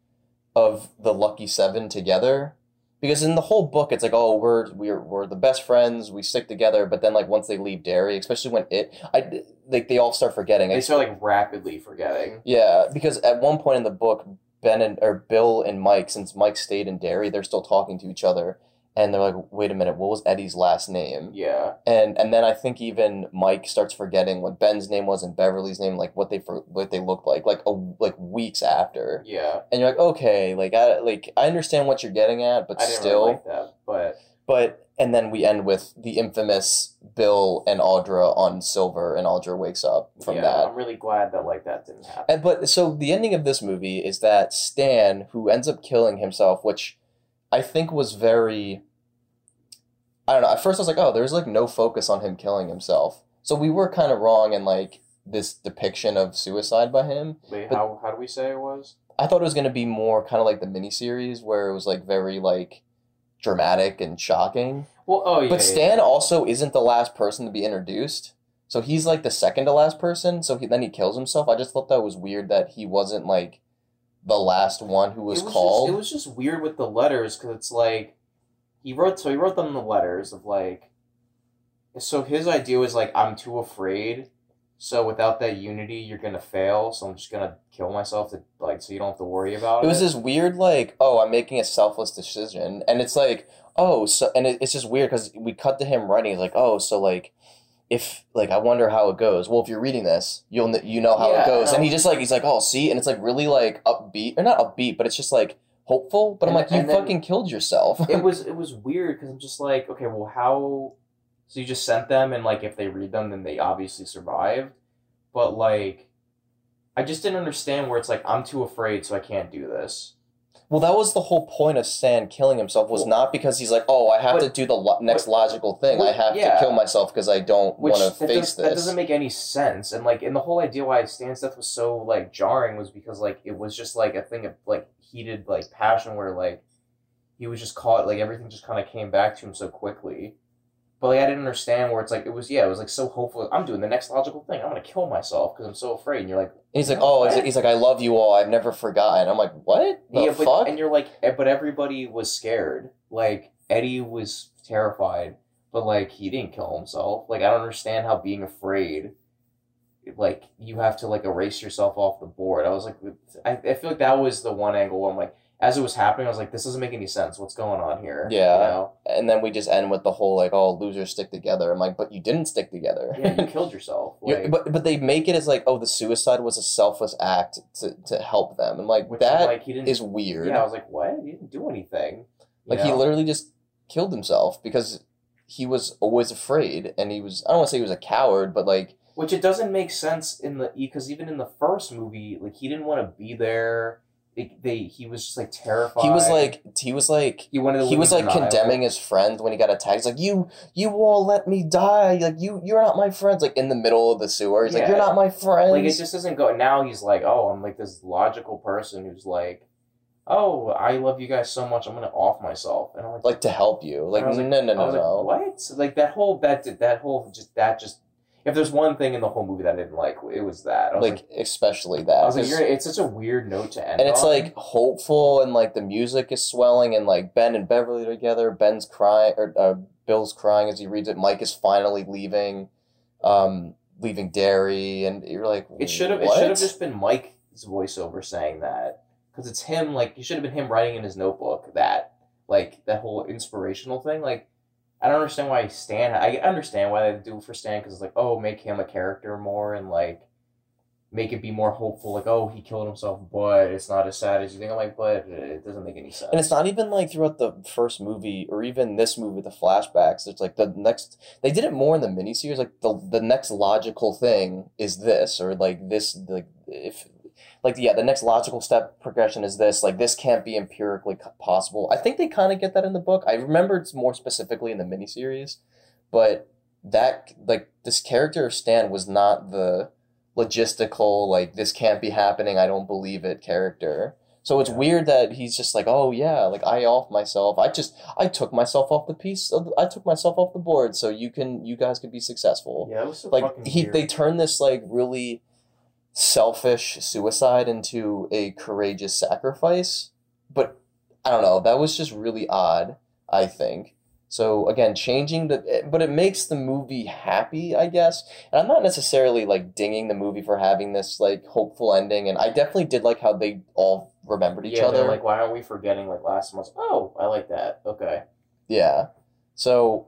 of the lucky seven together because in the whole book it's like oh we're we're we're the best friends we stick together but then like once they leave Derry especially when it I like they all start forgetting they start like rapidly forgetting. yeah because at one point in the book Ben and or Bill and Mike since Mike stayed in Derry they're still talking to each other and they're like wait a minute what was Eddie's last name Yeah. and and then I think even Mike starts forgetting what Ben's name was and Beverly's name, like what they for what they looked like, like a like weeks after. Yeah. And you're like, okay, like I like I understand what you're getting at, but still, really like that, but but and then we end with the infamous Bill and Audra on Silver, and Audra wakes up from yeah, that. I'm really glad that like that didn't happen. And, but so the ending of this movie is that Stan, who ends up killing himself, which I think was very. I don't know. At first, I was like, "Oh, there's like no focus on him killing himself." So we were kind of wrong in like this depiction of suicide by him. Wait, but- how how do we say it was? I thought it was going to be more kind of like the miniseries, where it was like very like dramatic and shocking. Well, oh yeah. But Stan yeah. also isn't the last person to be introduced. So he's like the second to last person. So he, then he kills himself. I just thought that was weird that he wasn't like the last one who was, it was called. Just, it was just weird with the letters because it's like he wrote so he wrote them the letters of like so his idea was like I'm too afraid. So without that unity, you're gonna fail. So I'm just gonna kill myself to like so you don't have to worry about it it. was this weird like, oh, I'm making a selfless decision, and it's like, oh, so and it, it's just weird because we cut to him writing. It's like, oh, so like. If like I wonder how it goes. Well, if you're reading this, you'll you know how Yeah, it goes. And he just like he's like, oh, see, and it's like really like upbeat or not upbeat, but it's just like hopeful. But I'm like, you fucking killed yourself. it was it was weird because I'm just like, okay, well, how? So you just sent them, and like if they read them, then they obviously survived. But like, I just didn't understand where it's like I'm too afraid, so I can't do this. Well, that was the whole point of Stan killing himself was not because he's like, oh, I have But- to do the lo- next but- logical thing. I have yeah. to kill myself because I don't want to that, face does, that this. doesn't make any sense. And like, and the whole idea why Stan's death was so like jarring was because like it was just like a thing of like heated like passion where like he was just caught like everything just kind of came back to him so quickly. But like I didn't understand where it's like it was yeah it was like so hopeful. I'm doing the next logical thing. I'm gonna kill myself because I'm so afraid. And you're like And he's like, oh, he's like, he's like, I love you all. I've never forgotten. I'm like, what the yeah, but fuck? and you're like eh, but everybody was scared. Like Eddie was terrified, but like he didn't kill himself. Like I don't understand how being afraid like you have to like erase yourself off the board. I was like I, I feel like that was the one angle where I'm like as it was happening, I was like, this doesn't make any sense. What's going on here? Yeah. You know? and then we just end with the whole like, oh, losers stick together. I'm like, but you didn't stick together. Yeah, you killed yourself. You- Like, but but they make it as like, oh, the suicide was a selfless act to, to help them. I'm like, which that like he didn't. is weird. Yeah, I was like, what? He didn't do anything. Like he literally just killed himself because he was always afraid, and he was I don't want to say he was a coward, but like Which it doesn't make sense in the because even in the first movie, like he didn't want to be there. It, they he was just like terrified. he was like he was like he wanted. To he was like condemning his friend when he got attacked. He's like, "You, you all let me die. Like you, you're not my friends." Like in the middle of the sewer, he's like, "You're not my friends." Like it just doesn't go. Now he's like, oh, I'm like this logical person who's like, oh, I love you guys so much, I'm gonna off myself, and I'm like, like to help you. Like no, like- no, no, was no. like, what? Like that whole that that whole just that just. If there's one thing in the whole movie that I didn't like, it was that. I was Like, like, especially that. I was like, you're, it's such a weird note to end. and it's on. like hopeful, and like the music is swelling, and like Ben and Beverly are together. Ben's crying, or uh, Bill's crying as he reads it. Mike is finally leaving, um, leaving Derry, and you're like, It should have. It should have just been Mike's voiceover saying that because it's him. Like it should have been him writing in his notebook that like that whole inspirational thing. Like I don't understand why Stan. I understand why they do it for Stan because it's like oh make him a character more and like make it be more hopeful. Like oh he killed himself, but it's not as sad as you think. I'm like but it doesn't make any sense. And it's not even like throughout the first movie or even this movie, the flashbacks. It's like the next they did it more in the miniseries. Like the the next logical thing is this, or like this, like if like yeah, the next logical step progression is this. Like this can't be empirically possible. I think they kind of get that in the book. I remember it's more specifically in the miniseries, but that like this character of Stan was not the logistical like this can't be happening. I don't believe it character. So it's Yeah. weird that he's just like, oh yeah, like I off myself. I just I took myself off the piece. Of, I took myself off the board, so you can you guys can be successful. yeah, it was so like he weird. they turn this like really selfish suicide into a courageous sacrifice. But I don't know. That was just really odd. I think. So again, changing the, eh, but it makes the movie happy, I guess. And I'm not necessarily like dinging the movie for having this like hopeful ending. And I definitely did like how they all remembered each yeah, other. like why aren't we forgetting like last month? Oh, I like that. Okay. Yeah. So,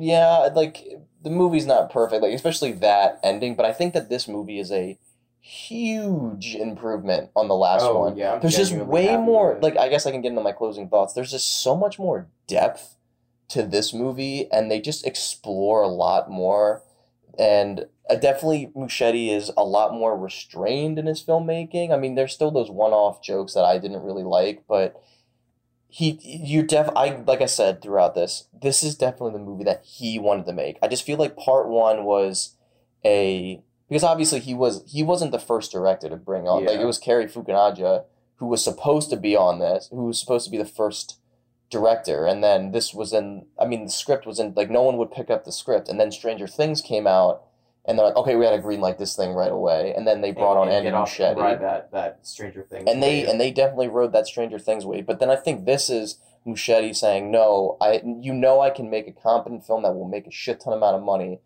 yeah, like the movie's not perfect, like especially that ending. But I think that this movie is a huge improvement on the last oh one. yeah, I'm There's just way more. Like I guess I can get into my closing thoughts. There's just so much more depth to this movie, and they just explore a lot more. And uh, definitely, Muschietti is a lot more restrained in his filmmaking. I mean, there's still those one-off jokes that I didn't really like, but he, you def, I like I said throughout this, this is definitely the movie that he wanted to make. I just feel like part one was a because obviously he was he wasn't the first director to bring on like it was Cary Fukunaga who was supposed to be on this, who was supposed to be the first director, and then this was in. I mean, the script was in like no one would pick up the script, and then Stranger Things came out, and they're like, okay, we got to greenlight this thing right away, and then they brought on and Andy Muschietti, ride that that Stranger Things. and they wave. and they definitely rode that Stranger Things wave. But then I think this is Muschietti saying, no, I you know I can make a competent film that will make a shit ton amount of money.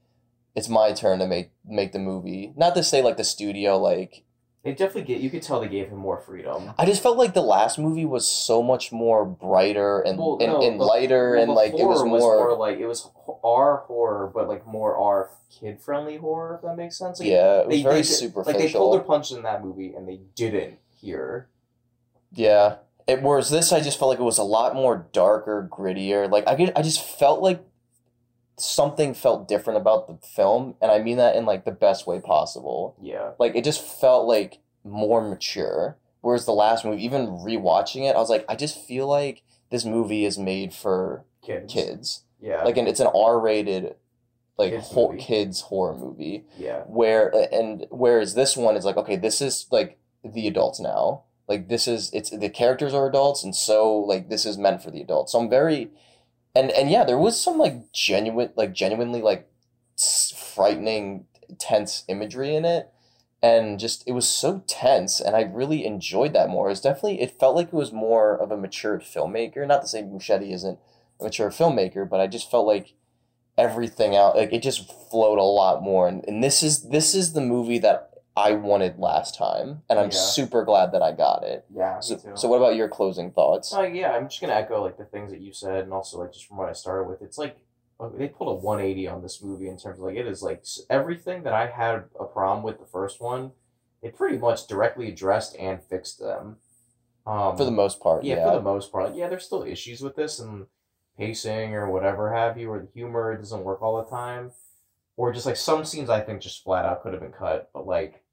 It's my turn to make make the movie. Not to say like the studio like They definitely get. You could tell they gave him more freedom. I just felt like the last movie was so much more brighter and Well, and, no, and the- lighter Well, and like it was horror more, like it was R horror, but like more R kid friendly horror. If that makes sense. Like, yeah, it was they, very they superficial. Like they pulled their punch in that movie, and they didn't here. Yeah. It whereas this I just felt like it was a lot more darker, grittier. Like I get I just felt like something felt different about the film and I mean that in like the best way possible. Yeah. Like it just felt like more mature. Whereas the last movie, even rewatching it, I was like, I just feel like this movie is made for Kids. kids. Yeah. Like and it's an R rated like Kids movie. kids horror movie yeah. where and whereas this one is like okay this is like the adults now like this is it's the characters are adults and so like this is meant for the adults so i'm very and and yeah there was some like genuine like genuinely like frightening tense imagery in it. And just it was so tense and i really enjoyed that more. It's definitely it felt like it was more of a matured filmmaker. Not to say Muschietti isn't a mature filmmaker but i just felt like everything out like it just flowed a lot more. And, and this is this is the movie that I wanted last time, and I'm Yeah. super glad that I got it. Yeah. So, so what about your closing thoughts? Uh, yeah, I'm just gonna echo like the things that you said, and also like just from what I started with. It's like uh, they pulled a 180 on this movie in terms of like it is like everything that I had a problem with the first one. it pretty much directly addressed and fixed them. Um, For the most part, yeah, yeah. for the most part. Like, yeah, there's still issues with this and pacing or whatever have you, or the humor doesn't work all the time, or just like some scenes I think just flat out could have been cut. But like,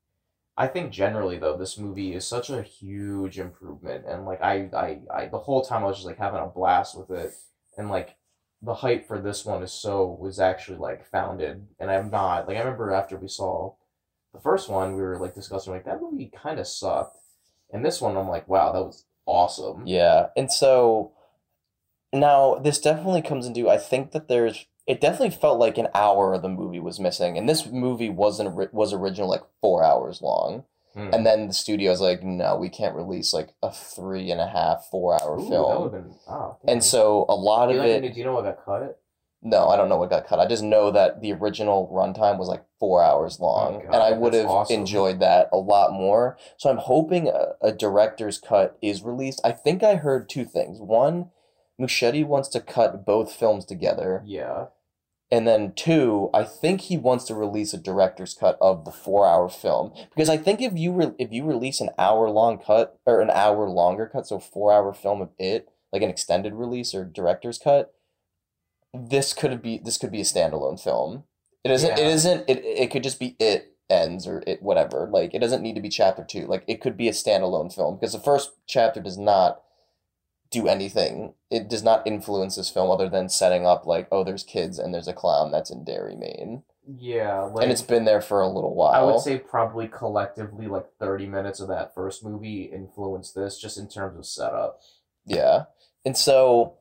I think generally though, this movie is such a huge improvement, and like I, I, I the whole time I was just like having a blast with it, and like the hype for this one is so was actually like founded, and I'm not like I remember after we saw the first one, we were like discussing like that movie kind of sucked, and this one I'm like, wow, that was awesome. Yeah, and so now this definitely comes into. I think that there's. It definitely felt like an hour of the movie was missing, and this movie wasn't was original like four hours long, Hmm. and then the studio's like, no, we can't release like a three and a half, four hour Ooh, film, been. Oh, and so a lot do of you, it. like, do you know what got cut? No, I don't know what got cut. I just know that the original runtime was like four hours long, Oh, God, and I would have awesome. enjoyed that a lot more. So I'm hoping a, a director's cut is released. I think I heard two things. One, Muschietti wants to cut both films together, Yeah. and then two, I think he wants to release a director's cut of the four-hour film because I think if you re- if you release an hour-long cut or an hour longer cut, so four-hour film of it, like an extended release or director's cut, this could be this could be a standalone film. It isn't. It Yeah. isn't. It it could just be it ends or it whatever. Like it doesn't need to be chapter two. Like it could be a standalone film because the first chapter does not do anything. It does not influence this film other than setting up like oh there's kids and there's a clown that's in Derry Maine Yeah. Like, and it's been there for a little while. I would say probably collectively like 30 minutes of that first movie influenced this just in terms of setup. Yeah. And so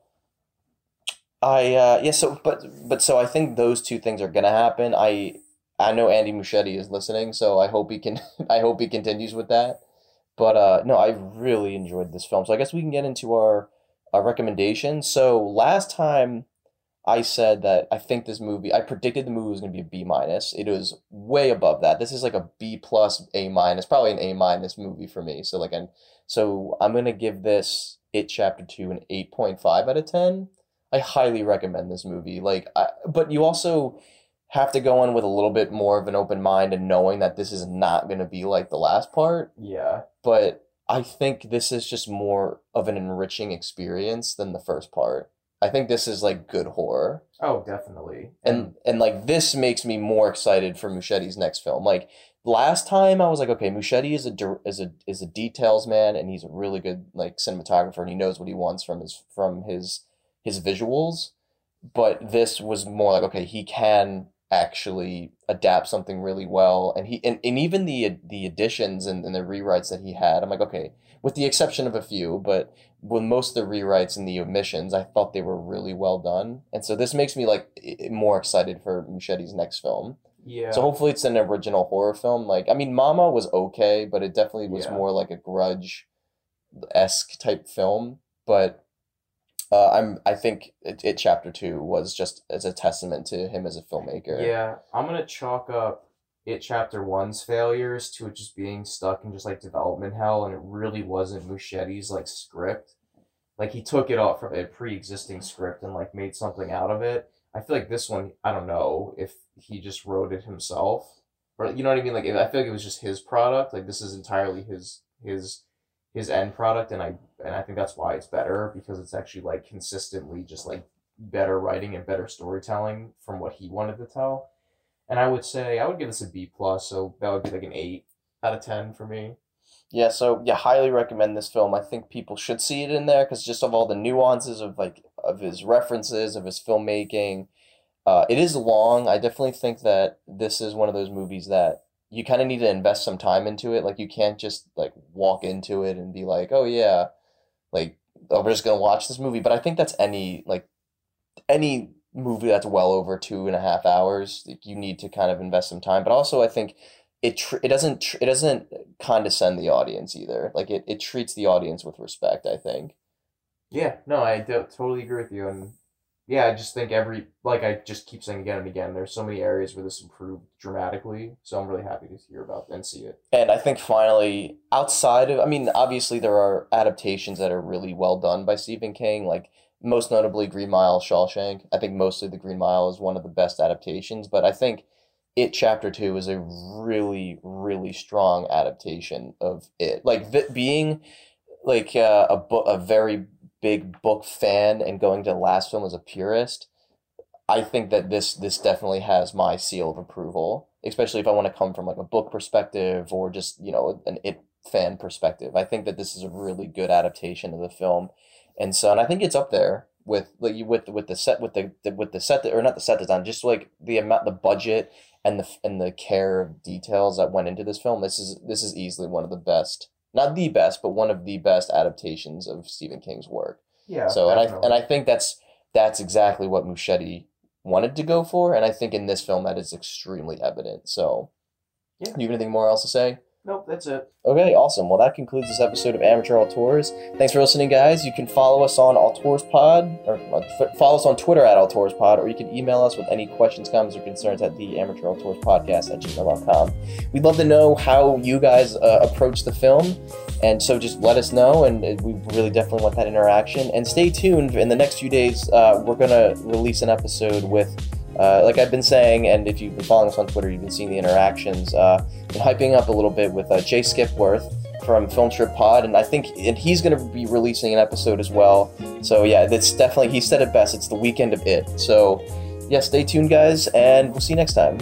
I uh yeah, so but but so I think those two things are gonna happen. I I know Andy Muschietti is listening, so I hope he can I hope he continues with that. But uh no, I really enjoyed this film. So I guess we can get into our our recommendations. So last time I said that I think this movie I predicted the movie was gonna be a B minus. It was way above that. This is like a B plus A minus, probably an A minus movie for me. So like an so I'm gonna give this It Chapter Two an eight point five out of ten. I highly recommend this movie. Like, I, but you also have to go in with a little bit more of an open mind and knowing that this is not gonna be like the last part. Yeah. But I think this is just more of an enriching experience than the first part. I think this is like good horror Oh, definitely. and and like this makes me more excited for Muschietti's next film. Like last time, I was like, okay, Muschietti is a is a is a details man, and he's a really good like cinematographer, and he knows what he wants from his from his his visuals. But this was more like, okay, he can actually adapt something really well, and he and, and even the the additions and, and the rewrites that he had, I'm like, okay, with the exception of a few, but with most of the rewrites and the omissions, I thought they were really well done, and so this makes me like more excited for Muschietti's next film. yeah. So hopefully it's an original horror film. Like I mean, Mama was okay, but it definitely was Yeah. more like a Grudge esque type film. But uh, I'm I think it, it Chapter Two was just as a testament to him as a filmmaker. Yeah, I'm gonna chalk up it chapter one's failures to it just being stuck in just like development hell, and it really wasn't Muschietti's like script. Like he took it off from a pre-existing script and like made something out of it. I feel like this one, I don't know if he just wrote it himself, or you know what I mean. Like I feel like it was just his product. Like this is entirely his his his end product, and I and I think that's why it's better because it's actually like consistently just like better writing and better storytelling from what he wanted to tell. And I would say I would give this a B plus, so that would be like an eight out of ten for me. Yeah, so yeah, highly recommend this film. I think people should see it in there because just of all the nuances of like of his references of his filmmaking. Uh, it is long. I definitely think that this is one of those movies that you kind of need to invest some time into it. Like you can't just like walk into it and be like, oh yeah, like oh, we're just gonna watch this movie. But I think that's any like any movie that's well over two and a half hours. like, You need to kind of invest some time. But also, I think it tr- it doesn't tr- it doesn't condescend the audience either. Like it, it treats the audience with respect. I think. Yeah, no, I do, totally agree with you, and yeah, I just think every like I just keep saying again and again. There's so many areas where this improved dramatically, so I'm really happy to hear about and see it. And I think finally, outside of, I mean, obviously there are adaptations that are really well done by Stephen King, like most notably Green Mile, Shawshank. I think mostly the Green Mile is one of the best adaptations, but I think It Chapter Two is a really, really strong adaptation of it. Like vi- being like uh, a book, a very big book fan, and going to the last film as a purist. I think that this this definitely has my seal of approval, especially if I want to come from like a book perspective or just you know an it fan perspective. I think that this is a really good adaptation of the film, and so and I think it's up there with like with with the set with the, the with the set or not the set design, just like the amount the budget and the and the care of details that went into this film. This is this is easily one of the best, not the best, but one of the best adaptations of Stephen King's work. Yeah. So and I and I think that's that's exactly what Muschietti wanted to go for, and I think in this film that is extremely evident. So, Yeah. Do you have anything more else to say? Nope, that's it. Okay, awesome. Well, that concludes this episode of Amateur Auteurs. Thanks for listening, guys. You can follow us on AuteursPod, or uh, follow us on Twitter at AuteursPod, or you can email us with any questions, comments, or concerns at the Amateur Auteurs Podcast at gmail.com. We'd love to know how you guys uh, approach the film, and so just let us know, and uh, we really definitely want that interaction. And stay tuned. In the next few days, uh, we're going to release an episode with. Uh, like I've been saying, and if you've been following us on Twitter, you've been seeing the interactions. Uh, been hyping up a little bit with uh, Jay Skipworth from Film Trip Pod, and I think and he's going to be releasing an episode as well. So yeah, that's definitely he said it best. It's the weekend of it. So yeah, stay tuned, guys, and we'll see you next time.